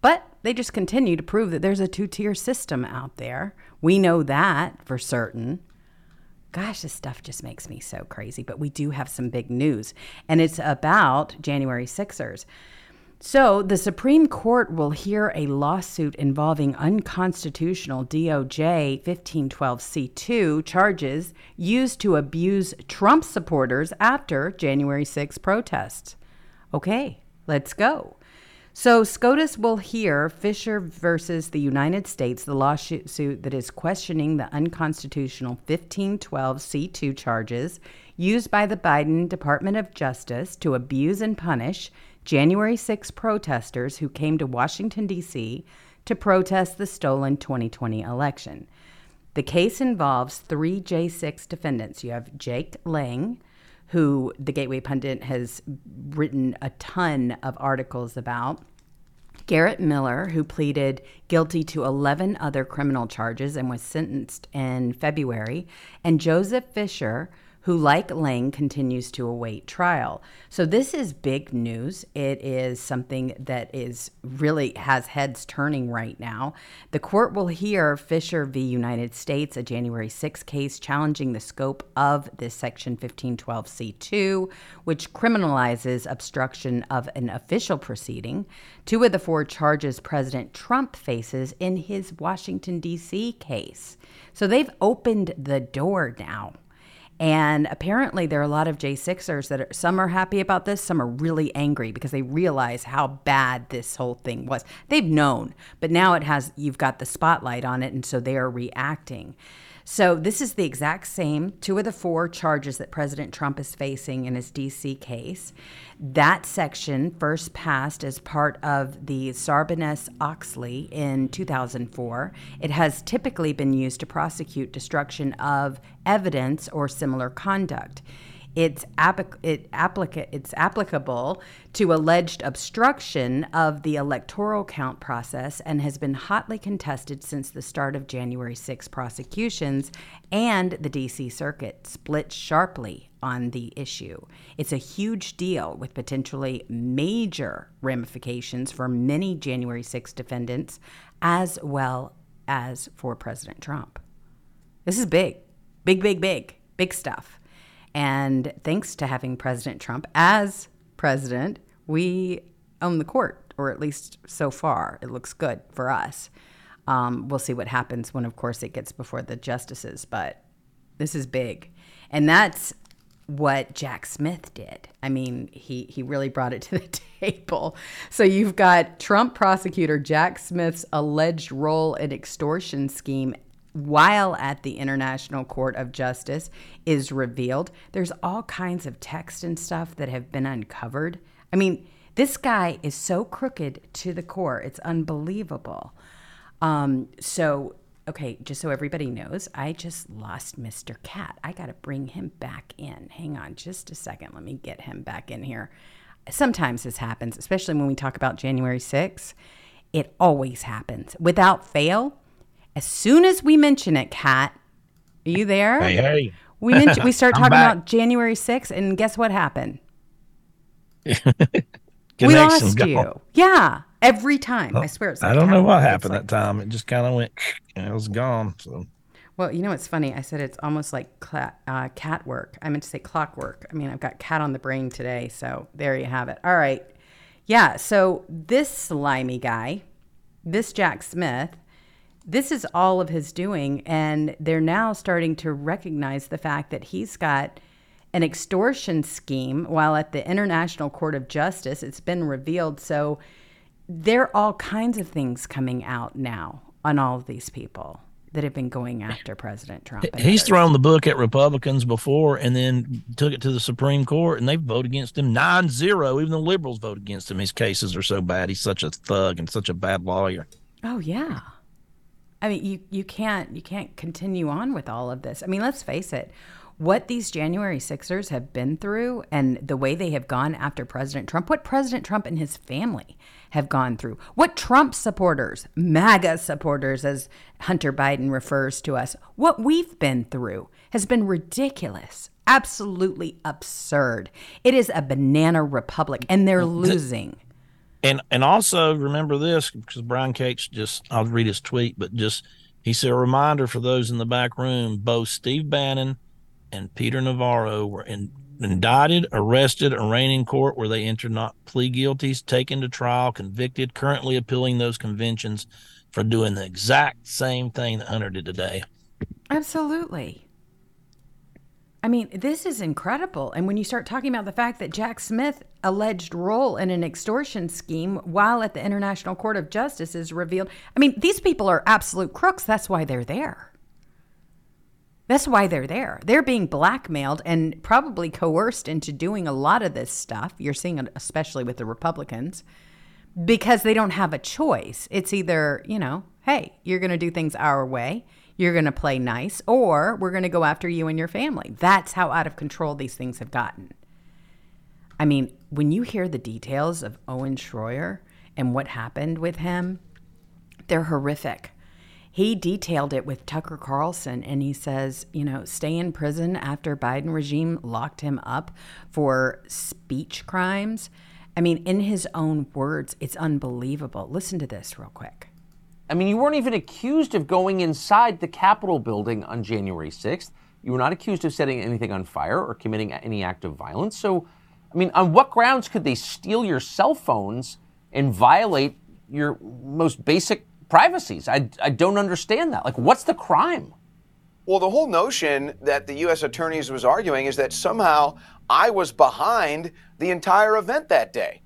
A: But they just continue to prove that there's a two tier system out there. We know that for certain. Gosh, this stuff just makes me so crazy. But we do have some big news, and it's about January Sixers. So, the Supreme Court will hear a lawsuit involving unconstitutional DOJ 1512C2 charges used to abuse Trump supporters after January 6 protests. Okay, let's go. So SCOTUS will hear Fisher versus the United States, the lawsuit that is questioning the unconstitutional 1512C2 charges used by the Biden Department of Justice to abuse and punish January 6 protesters who came to Washington, D.C. to protest the stolen 2020 election. The case involves three J6 defendants. You have Jake Lang, who the Gateway Pundit has written a ton of articles about. Garrett Miller, who pleaded guilty to 11 other criminal charges and was sentenced in February, and Joseph Fisher, who, like Lang, continues to await trial. So, this is big news. It is something that is really has heads turning right now. The court will hear Fisher v. United States, a January 6 case challenging the scope of this Section 1512C2, which criminalizes obstruction of an official proceeding. Two of the four charges President Trump faces in his Washington, D.C. case. So, they've opened the door now and apparently, there are a lot of J6ers that are, some are happy about this, some are really angry because they realize how bad this whole thing was. They've known, but now it has, you've got the spotlight on it, and so they are reacting. So, this is the exact same two of the four charges that President Trump is facing in his DC case. That section first passed as part of the Sarbanes Oxley in 2004. It has typically been used to prosecute destruction of evidence or similar conduct. It's, it applica- it's applicable to alleged obstruction of the electoral count process and has been hotly contested since the start of January 6 prosecutions, and the DC Circuit split sharply on the issue. It's a huge deal with potentially major ramifications for many January 6 defendants, as well as for President Trump. This is big, big, big, big, big stuff. And thanks to having President Trump as president, we own the court, or at least so far, it looks good for us. Um, we'll see what happens when, of course, it gets before the justices, but this is big. And that's what Jack Smith did. I mean, he, he really brought it to the table. So you've got Trump prosecutor Jack Smith's alleged role in extortion scheme while at the International Court of Justice is revealed. There's all kinds of text and stuff that have been uncovered. I mean, this guy is so crooked to the core. It's unbelievable. Um, so, okay, just so everybody knows, I just lost Mr. Cat. I got to bring him back in. Hang on just a second. Let me get him back in here. Sometimes this happens, especially when we talk about January 6th. It always happens without fail as soon as we mention it, Cat, are you there?
B: Hey, hey.
A: We mention, we start talking about January 6th, and guess what happened? we lost you. Yeah, every time. I swear it's.
B: Like I don't know what happened like, that time. It just kind of went. And it was gone. So.
A: Well, you know what's funny? I said it's almost like cl- uh, cat work. I meant to say clockwork. I mean, I've got cat on the brain today, so there you have it. All right, yeah. So this slimy guy, this Jack Smith, this is all of his doing. And they're now starting to recognize the fact that he's got an extortion scheme while at the International Court of Justice. It's been revealed. So there are all kinds of things coming out now on all of these people. that have been going after President Trump.
B: He's thrown the book at Republicans before and then took it to the Supreme Court and they vote against him 9 0. Even the liberals vote against him. His cases are so bad. He's such a thug and such a bad lawyer.
A: Oh, yeah. I mean, you, you can't you can't continue on with all of this. I mean, let's face it what these January Sixers have been through and the way they have gone after President Trump, what President Trump and his family have gone through, what Trump supporters, MAGA supporters, as Hunter Biden refers to us, what we've been through has been ridiculous, absolutely absurd. It is a banana republic, and they're losing.
B: And and also remember this because Brian Cates just I'll read his tweet, but just he said a reminder for those in the back room, both Steve Bannon and Peter Navarro were in, indicted, arrested, arraigned in court where they entered not plea guilties, taken to trial, convicted, currently appealing those conventions for doing the exact same thing that Hunter did today.
A: Absolutely. I mean, this is incredible. And when you start talking about the fact that Jack Smith alleged role in an extortion scheme while at the International Court of Justice is revealed, I mean, these people are absolute crooks. That's why they're there. That's why they're there. They're being blackmailed and probably coerced into doing a lot of this stuff. You're seeing it especially with the Republicans because they don't have a choice. It's either, you know, hey, you're going to do things our way, you're going to play nice, or we're going to go after you and your family. That's how out of control these things have gotten. I mean, when you hear the details of Owen Schroyer and what happened with him, they're horrific he detailed it with Tucker Carlson and he says, you know, stay in prison after Biden regime locked him up for speech crimes. I mean, in his own words, it's unbelievable. Listen to this real quick.
G: I mean, you weren't even accused of going inside the Capitol building on January 6th. You were not accused of setting anything on fire or committing any act of violence. So, I mean, on what grounds could they steal your cell phones and violate your most basic privacies. I, I don't understand that. Like, what's the crime?
H: Well, the whole notion that the U.S. attorneys was arguing is that somehow I was behind the entire event that day.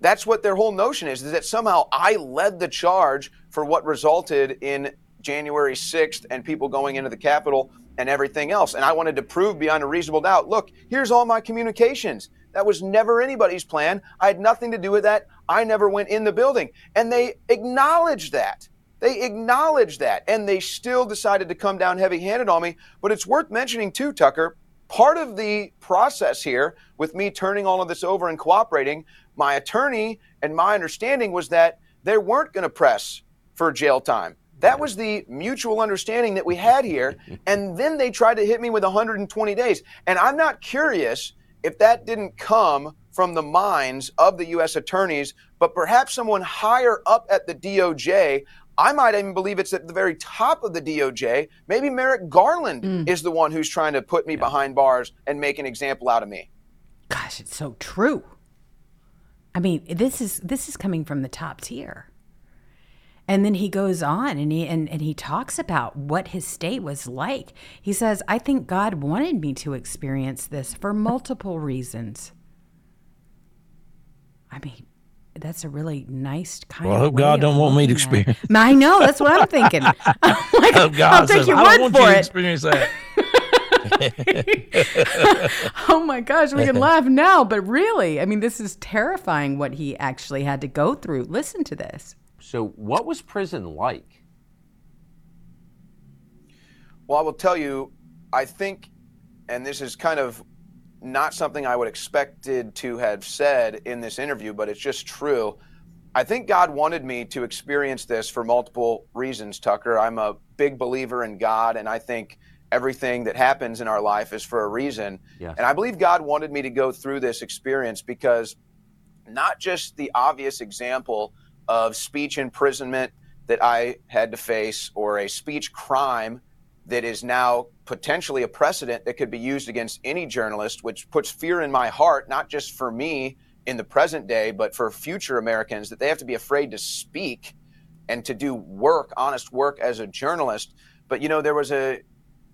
H: That's what their whole notion is, is that somehow I led the charge for what resulted in January 6th and people going into the Capitol and everything else. And I wanted to prove beyond a reasonable doubt look, here's all my communications. That was never anybody's plan. I had nothing to do with that. I never went in the building. And they acknowledged that. They acknowledged that. And they still decided to come down heavy handed on me. But it's worth mentioning, too, Tucker, part of the process here with me turning all of this over and cooperating, my attorney and my understanding was that they weren't going to press for jail time. That was the mutual understanding that we had here. And then they tried to hit me with 120 days. And I'm not curious if that didn't come from the minds of the U.S. attorneys, but perhaps someone higher up at the DOJ. I might even believe it's at the very top of the DOJ. Maybe Merrick Garland mm. is the one who's trying to put me yeah. behind bars and make an example out of me.
A: Gosh, it's so true. I mean, this is this is coming from the top tier. And then he goes on and he and, and he talks about what his state was like. He says, I think God wanted me to experience this for multiple reasons. I mean, that's a really nice kind
B: well,
A: of.
B: I hope God don't want me to experience.
A: I know that's what I'm thinking. Like,
B: oh, God
A: I'll take
B: says,
A: your
B: word
A: for
B: you
A: it.
B: experience that.
A: oh my gosh, we can laugh now, but really, I mean, this is terrifying what he actually had to go through. Listen to this.
G: So, what was prison like?
H: Well, I will tell you, I think, and this is kind of not something I would expected to have said in this interview, but it's just true. I think God wanted me to experience this for multiple reasons, Tucker. I'm a big believer in God, and I think everything that happens in our life is for a reason. Yes. And I believe God wanted me to go through this experience because not just the obvious example of speech imprisonment that I had to face or a speech crime that is now potentially a precedent that could be used against any journalist, which puts fear in my heart, not just for me in the present day, but for future Americans, that they have to be afraid to speak and to do work, honest work as a journalist. But you know, there was a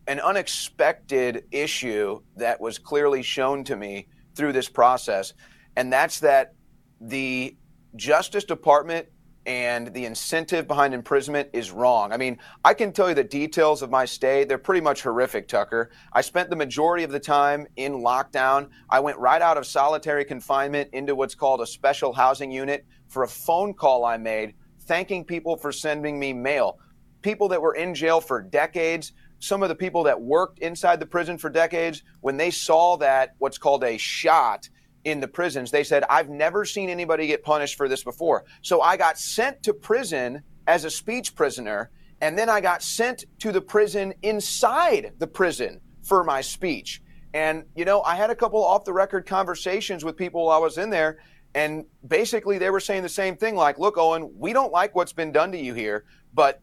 H: an unexpected issue that was clearly shown to me through this process, and that's that the Justice Department and the incentive behind imprisonment is wrong. I mean, I can tell you the details of my stay. They're pretty much horrific, Tucker. I spent the majority of the time in lockdown. I went right out of solitary confinement into what's called a special housing unit for a phone call I made thanking people for sending me mail. People that were in jail for decades, some of the people that worked inside the prison for decades, when they saw that what's called a shot in the prisons, they said, I've never seen anybody get punished for this before. So I got sent to prison as a speech prisoner, and then I got sent to the prison inside the prison for my speech. And, you know, I had a couple off the record conversations with people while I was in there, and basically they were saying the same thing like, look, Owen, we don't like what's been done to you here, but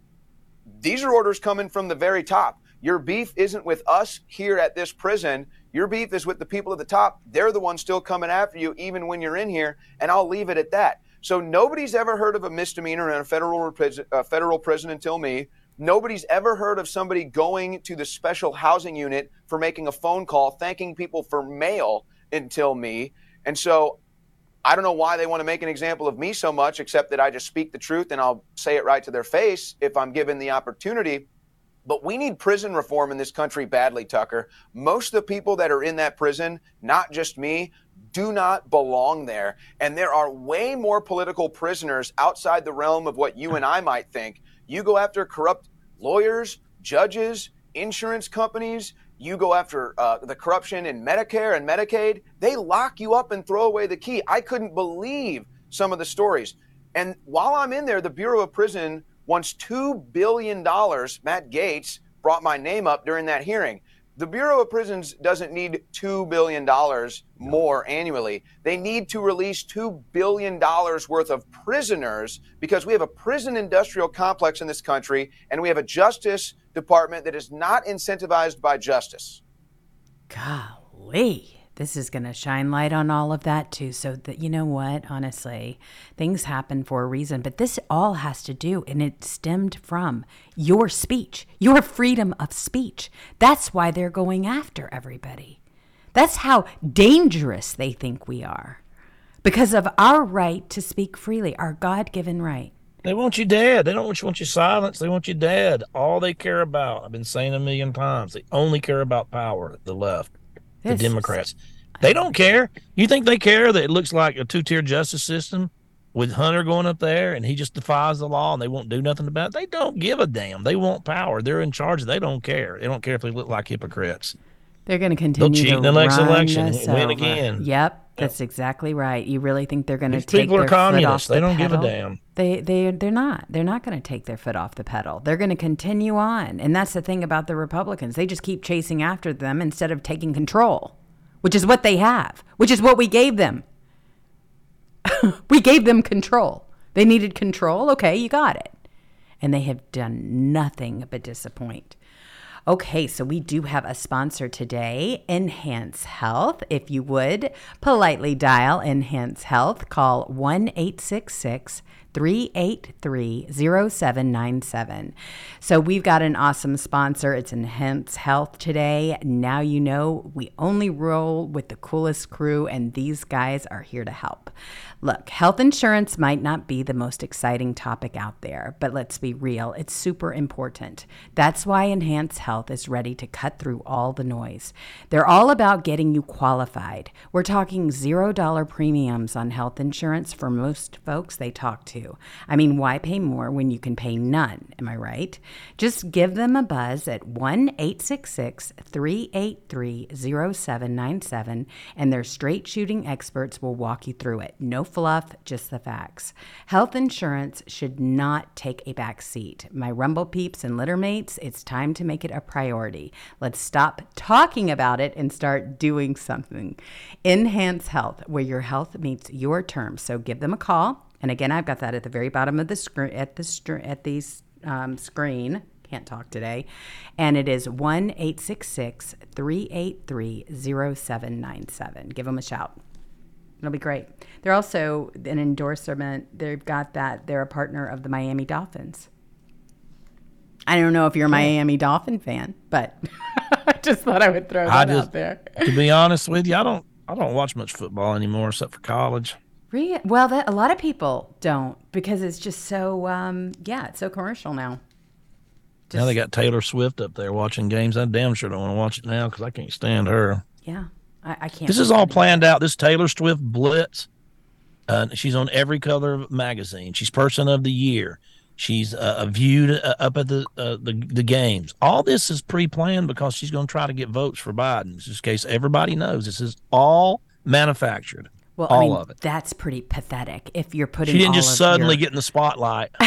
H: these are orders coming from the very top. Your beef isn't with us here at this prison. Your beef is with the people at the top. They're the ones still coming after you, even when you're in here. And I'll leave it at that. So nobody's ever heard of a misdemeanor in a federal, federal prison until me. Nobody's ever heard of somebody going to the special housing unit for making a phone call, thanking people for mail until me. And so I don't know why they want to make an example of me so much, except that I just speak the truth and I'll say it right to their face if I'm given the opportunity. But we need prison reform in this country badly, Tucker. Most of the people that are in that prison, not just me, do not belong there. And there are way more political prisoners outside the realm of what you and I might think. You go after corrupt lawyers, judges, insurance companies, you go after uh, the corruption in Medicare and Medicaid, they lock you up and throw away the key. I couldn't believe some of the stories. And while I'm in there, the Bureau of Prison wants $2 billion. Matt Gaetz brought my name up during that hearing. The Bureau of Prisons doesn't need $2 billion more annually. They need to release $2 billion worth of prisoners because we have a prison industrial complex in this country and we have a justice department that is not incentivized by justice.
A: Golly this is going to shine light on all of that too. So that, you know what, honestly, things happen for a reason, but this all has to do, and it stemmed from your speech, your freedom of speech. That's why they're going after everybody. That's how dangerous they think we are because of our right to speak freely, our God given right.
B: They want you dead. They don't want you silenced. They want you dead. All they care about, I've been saying a million times, they only care about power, the left the Democrats. They don't care. You think they care that it looks like a two tier justice system with Hunter going up there and he just defies the law and they won't do nothing about it? They don't give a damn. They want power. They're in charge. They don't care. They don't care if they look like hypocrites.
A: They're going to continue
B: They'll cheat
A: to
B: the next election and win again.
A: Yep, that's exactly right. You really think they're going to take
B: people are
A: their foot off
B: communists.
A: the
B: They don't give a damn.
A: They they they're not. They're not going to take their foot off the pedal. They're going to continue on. And that's the thing about the Republicans. They just keep chasing after them instead of taking control, which is what they have, which is what we gave them. we gave them control. They needed control. Okay, you got it. And they have done nothing but disappoint. Okay, so we do have a sponsor today, Enhance Health. If you would politely dial Enhance Health, call 1 866 383 0797. So we've got an awesome sponsor. It's Enhance Health today. Now you know we only roll with the coolest crew, and these guys are here to help. Look, health insurance might not be the most exciting topic out there, but let's be real, it's super important. That's why Enhance Health is ready to cut through all the noise. They're all about getting you qualified. We're talking $0 premiums on health insurance for most folks they talk to. I mean, why pay more when you can pay none? Am I right? Just give them a buzz at 1 866 383 0797 and their straight shooting experts will walk you through it. No fluff, just the facts. Health insurance should not take a back seat. My Rumble peeps and littermates, it's time to make it a priority. Let's stop talking about it and start doing something. Enhance Health, where your health meets your terms. So give them a call. And again, I've got that at the very bottom of the screen at the at the um, screen. Can't talk today. And it is 1 866 383 0797. Give them a shout. It'll be great. They're also an endorsement. They've got that. They're a partner of the Miami Dolphins. I don't know if you're a Miami Dolphin fan, but I just thought I would throw
B: I
A: that
B: just,
A: out there.
B: to be honest with you, I don't, I don't watch much football anymore except for college.
A: Re- well, that, a lot of people don't because it's just so, um, yeah, it's so commercial now.
B: now they got Taylor Swift up there watching games. I damn sure don't want to watch it now because I can't stand her.
A: Yeah, I, I can't.
B: This is all planned out. This Taylor Swift blitz. Uh, she's on every color of magazine. She's person of the year. She's uh, viewed uh, up at the, uh, the the games. All this is pre-planned because she's going to try to get votes for Biden. Just in case everybody knows, this is all manufactured.
A: Well,
B: all
A: I mean,
B: of it.
A: that's pretty pathetic. If you're putting,
B: She didn't just suddenly
A: your-
B: get in the spotlight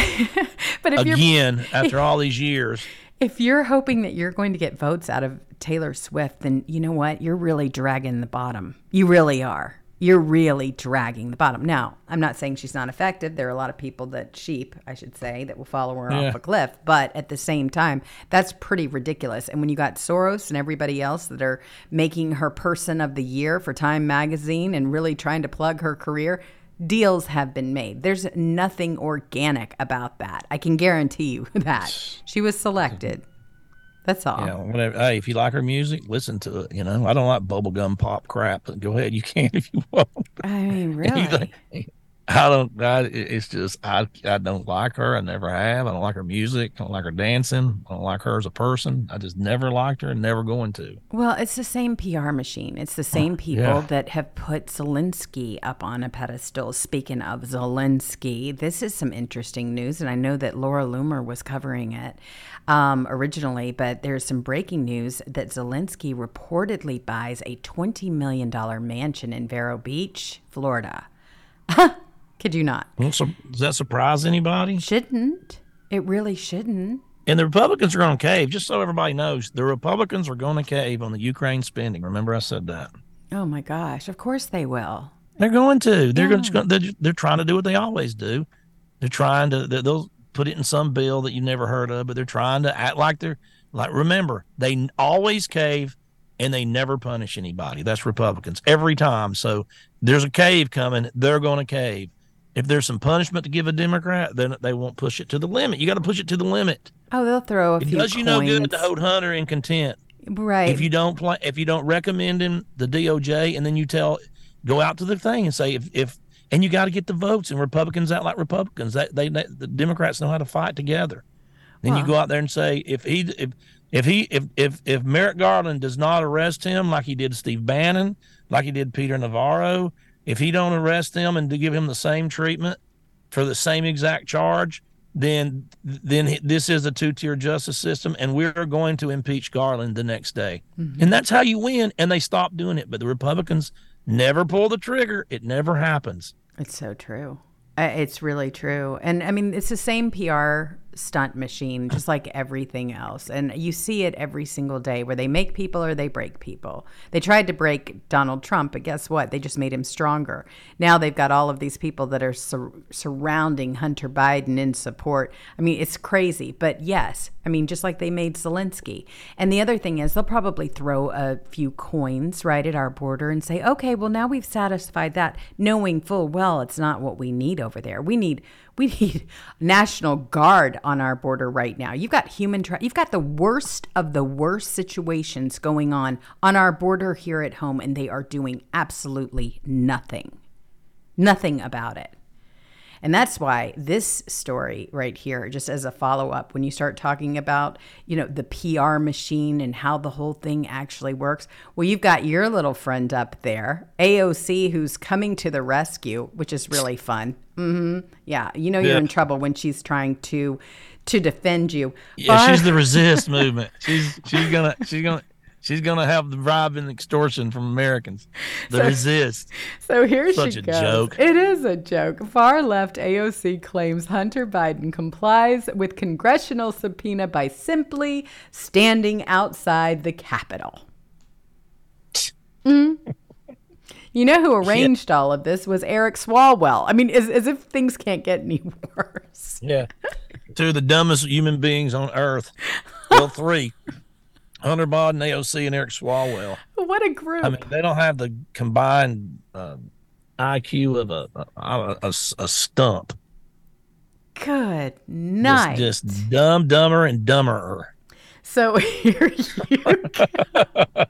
A: but if
B: again after all these years.
A: If you're hoping that you're going to get votes out of Taylor Swift, then you know what? You're really dragging the bottom. You really are. You're really dragging the bottom. Now, I'm not saying she's not effective. There are a lot of people that sheep, I should say, that will follow her
B: Yeah.
A: off a cliff. But at the same time, that's pretty ridiculous. And when you got Soros and everybody else that are making her person of the year for Time magazine and really trying to plug her career, deals have been made. There's nothing organic about that. I can guarantee you that. She was selected. That's all.
B: Yeah, whatever. Hey, if you like her music, listen to it. You know, I don't like bubblegum pop crap. But go ahead, you can if you want.
A: I mean, really.
B: I don't. I, it's just I. I don't like her. I never have. I don't like her music. I don't like her dancing. I don't like her as a person. I just never liked her and never going to.
A: Well, it's the same PR machine. It's the same people
B: yeah.
A: that have put Zelensky up on a pedestal. Speaking of Zelensky, this is some interesting news, and I know that Laura Loomer was covering it um, originally, but there's some breaking news that Zelensky reportedly buys a $20 million mansion in Vero Beach, Florida. Could you not?
B: Well, so, does that surprise anybody?
A: Shouldn't. It really shouldn't.
B: And the Republicans are going to cave. Just so everybody knows, the Republicans are going to cave on the Ukraine spending. Remember, I said that.
A: Oh my gosh. Of course they will.
B: They're going to. They're
A: Yeah.
B: going. They're, they're trying to do what they always do. They're trying to. they- They'll put it in some bill that you never heard of, but they're trying to act like they're like. Remember, they always cave, and they never punish anybody. That's Republicans every time. So there's a cave coming. They're going to cave. If there's some punishment to give a Democrat, then they won't push it to the limit. You got to push it to the limit.
A: Oh, they'll throw a
B: It
A: few
B: does you no good to hold Hunter in contempt.
A: Right.
B: If you don't play, if you don't recommend him the DOJ, and then you tell, go out to the thing and say if if and you got to get the votes and Republicans out like Republicans. That they, they the Democrats know how to fight together. Then you go out there and say if he if if he if if if Merrick Garland does not arrest him like he did Steve Bannon, like he did Peter Navarro, if he don't arrest them and to give him the same treatment for the same exact charge, then then this is a two-tier justice system, and we're going to impeach Garland the next day, and that's how you win. And they stop doing it, but the Republicans never pull the trigger. It never happens.
A: It's so true. Uh, It's really true. And I mean, it's the same PR stunt machine, just like everything else. And you see it every single day where they make people or they break people. They tried to break Donald Trump, but guess what? They just made him stronger. Now they've got all of these people that are sur- surrounding Hunter Biden in support. I mean, it's crazy. But yes, I mean, just like they made Zelensky. And the other thing is, they'll probably throw a few coins right at our border and say, okay, well, now we've satisfied that, knowing full well it's not what we need over there. We need. We need National Guard on our border right now. You've got human tra- you've got the worst of the worst situations going on on our border here at home and they are doing absolutely nothing. Nothing about it. And that's why this story right here, just as a follow up, when you start talking about, you know, the PR machine and how the whole thing actually works, well, you've got your little friend up there, AOC, who's coming to the rescue, which is really fun. hmm Yeah, you know you're
B: Yeah.
A: in trouble when she's trying to to defend you.
B: Yeah,
A: Far-
B: she's the resist movement. She's she's gonna she's gonna she's gonna have the bribe and extortion from Americans. The
A: So-
B: resist.
A: So here
B: Such
A: she
B: a
A: goes.
B: joke.
A: It is a joke. Far left AOC claims Hunter Biden complies with congressional subpoena by simply standing outside the Capitol. Mm. You know who arranged all of this was Eric Swalwell. I mean, as, as if things can't get any worse.
B: Yeah. Two of the dumbest human beings on earth. Well, three. Hunter Biden, AOC, and Eric Swalwell.
A: What a group.
B: I mean, they don't have the combined uh, IQ of a a, a, a stump.
A: Good
B: Just,
A: night.
B: just dumb, dumber, and dumberer.
A: So here you go.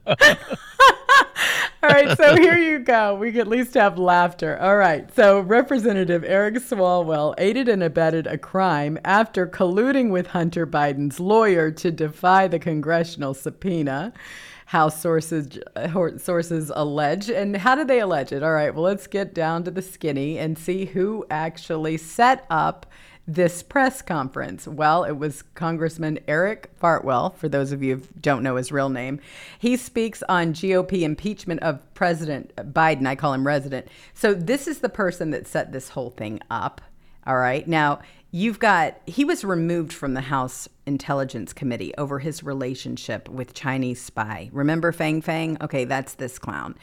A: All right, so here you go. We can at least have laughter. All right. So Representative Eric Swalwell aided and abetted a crime after colluding with Hunter Biden's lawyer to defy the congressional subpoena. House sources uh, sources allege, and how did they allege it? All right. Well, let's get down to the skinny and see who actually set up this press conference? Well, it was Congressman Eric Fartwell, for those of you who don't know his real name. He speaks on GOP impeachment of President Biden. I call him resident. So this is the person that set this whole thing up. All right. Now, you've got, he was removed from the House Intelligence Committee over his relationship with Chinese spy. Remember Fang Fang? Okay, that's this clown.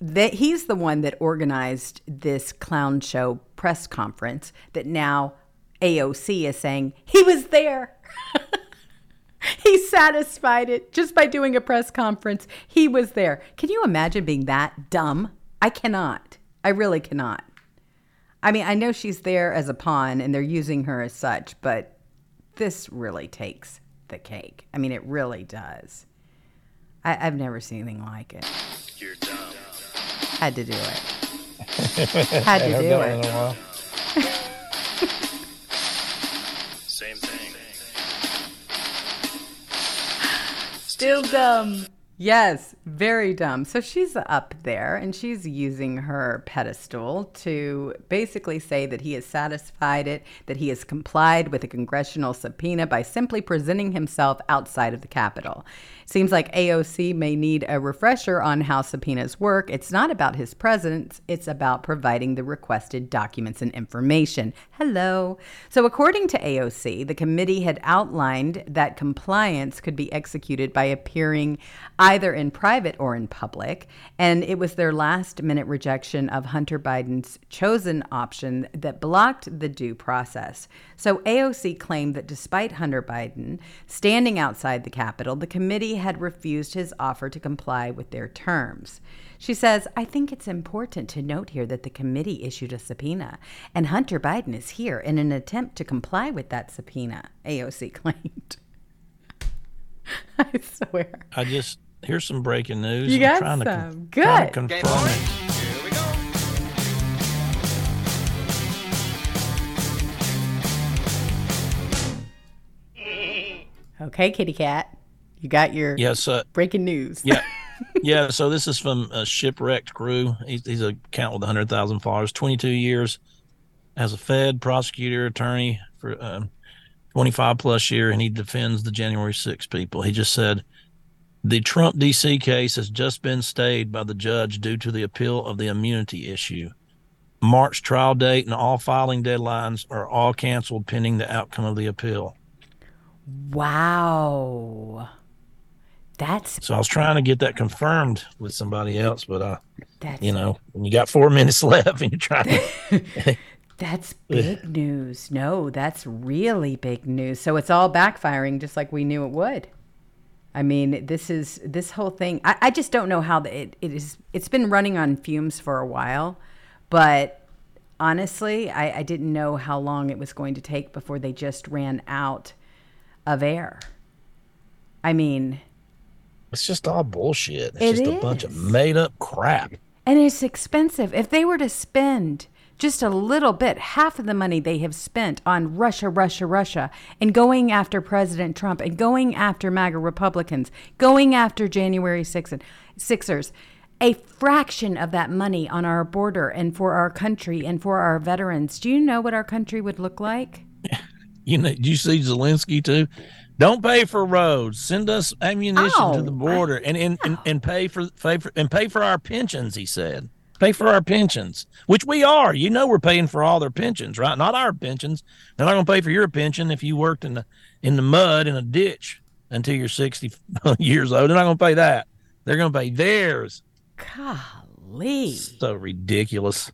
A: That he's the one that organized this clown show press conference that now AOC is saying he was there. he satisfied it just by doing a press conference. He was there. Can you imagine being that dumb? I cannot. I really cannot. I mean, I know she's there as a pawn and they're using her as such, but this really takes the cake. I mean, it really does. I, have never seen anything like it. You're dumb. Had to do it. Had to do it. Still dumb. Yes, very dumb. So she's up there and she's using her pedestal to basically say that he has satisfied it, that he has complied with a congressional subpoena by simply presenting himself outside of the Capitol. Seems like AOC may need a refresher on how subpoenas work. It's not about his presence, it's about providing the requested documents and information. Hello. So, according to AOC, the committee had outlined that compliance could be executed by appearing either in private or in public. And it was their last minute rejection of Hunter Biden's chosen option that blocked the due process. So AOC claimed that despite Hunter Biden standing outside the Capitol, the committee had refused his offer to comply with their terms. She says, I think it's important to note here that the committee issued a subpoena, and Hunter Biden is here in an attempt to comply with that subpoena, AOC claimed. I swear.
B: I just here's some breaking news.
A: You got some. To, Good. Trying to confirm it. Here we go. Okay, kitty cat. You got your
B: yes uh,
A: breaking news.
B: Yeah. yeah, so this is from a shipwrecked crew. He's, he's a count with 100,000 followers, 22 years as a Fed prosecutor attorney for uh, 25 plus year, and he defends the January 6 people. He just said the Trump DC case has just been stayed by the judge due to the appeal of the immunity issue. March trial date and all filing deadlines are all canceled pending the outcome of the appeal.
A: Wow. That's
B: so I was trying to get that confirmed with somebody else, but uh that's, you know, when you got four minutes left and you're trying to
A: That's big news. No, that's really big news. So it's all backfiring just like we knew it would. I mean, this is this whole thing. I, I just don't know how the, it, it is. It's been running on fumes for a while, but honestly, I, I didn't know how long it was going to take before they just ran out of air. I mean,
B: it's just all bullshit. It's just a bunch of made up crap.
A: And it's expensive. If they were to spend just a little bit, half of the money they have spent on Russia, Russia, Russia, and going after President Trump and going after MAGA Republicans, going after January 6th and Sixers, a fraction of that money on our border and for our country and for our veterans. Do you know what our country would look like?
B: You know, do you see Zelensky too? Don't pay for roads. Send us ammunition oh, to the border and, and, and, and pay for, pay for and pay for our pensions, he said pay for our pensions, which we are. You know, we're paying for all their pensions, right? Not our pensions. They're not going to pay for your pension if you worked in the in the mud in a ditch until you're 60 years old. They're not going to pay that. They're going to pay theirs.
A: Golly.
B: So ridiculous.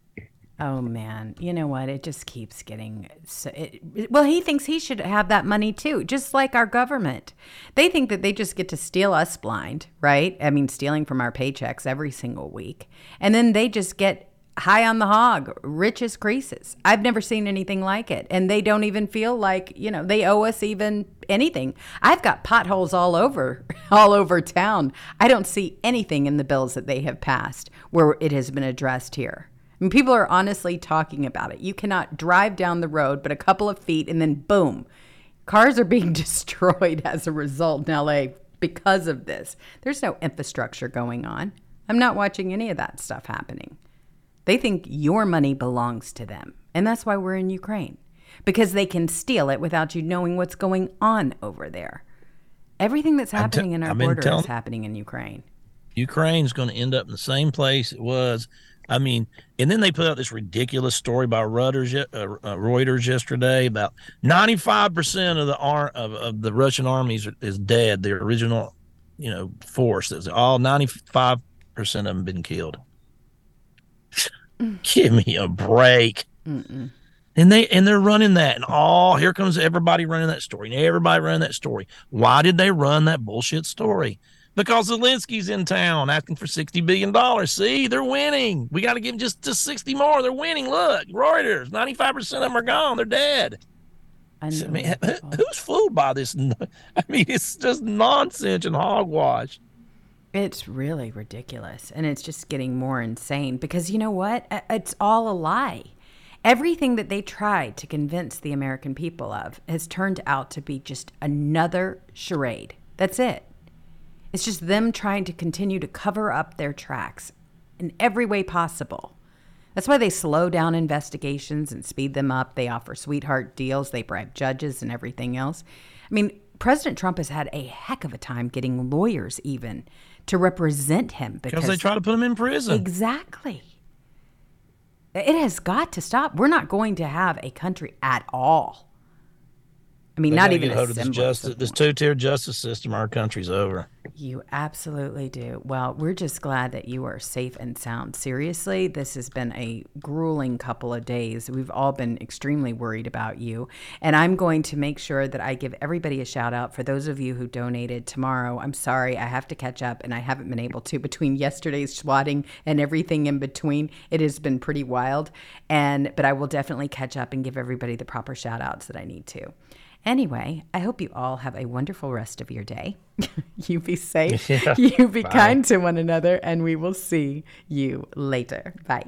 A: Oh man, you know what? It just keeps getting so. It, well, he thinks he should have that money too, just like our government. They think that they just get to steal us blind, right? I mean, stealing from our paychecks every single week, and then they just get high on the hog, rich as Croesus. I've never seen anything like it, and they don't even feel like you know they owe us even anything. I've got potholes all over, all over town. I don't see anything in the bills that they have passed where it has been addressed here. I mean, people are honestly talking about it. You cannot drive down the road but a couple of feet and then boom, cars are being destroyed as a result in LA because of this. There's no infrastructure going on. I'm not watching any of that stuff happening. They think your money belongs to them. And that's why we're in Ukraine, because they can steal it without you knowing what's going on over there. Everything that's happening in our
B: I've
A: border is happening in Ukraine.
B: Ukraine's going to end up in the same place it was. I mean, and then they put out this ridiculous story by Reuters, uh, uh, Reuters yesterday about 95% of the ar- of, of the Russian armies are- is dead. The original, you know, force that's all 95% of them been killed. Give me a break.
A: Mm-mm.
B: And they and they're running that, and all here comes everybody running that story, and everybody running that story. Why did they run that bullshit story? Because Zelensky's in town asking for sixty billion dollars. See, they're winning. We got to give them just just sixty more. They're winning. Look, Reuters, ninety five percent of them are gone. They're dead. I mean, who's fooled by this? I mean, it's just nonsense and hogwash.
A: It's really ridiculous. And it's just getting more insane because you know what? It's all a lie. Everything that they tried to convince the American people of has turned out to be just another charade. That's it. It's just them trying to continue to cover up their tracks in every way possible. That's why they slow down investigations and speed them up. They offer sweetheart deals, they bribe judges and everything else. I mean, President Trump has had a heck of a time getting lawyers even to represent him
B: Because they try to put him in prison.
A: Exactly. It has got to stop. We're not going to have a country at all. I mean,
B: They
A: not even a
B: this justice, this two tier justice system. Our country's over.
A: You absolutely do. Well, we're just glad that you are safe and sound. Seriously, this has been a grueling couple of days. We've all been extremely worried about you. And I'm going to make sure that I give everybody a shout out for those of you who donated tomorrow. I'm sorry, I have to catch up and I haven't been able to between yesterday's swatting and everything in between. It has been pretty wild. And but I will definitely catch up and give everybody the proper shout outs that I need to. Anyway, I hope you all have a wonderful rest of your day. you be safe.
B: Yeah.
A: You be
B: Bye.
A: kind to one another, and we will see you later. Bye.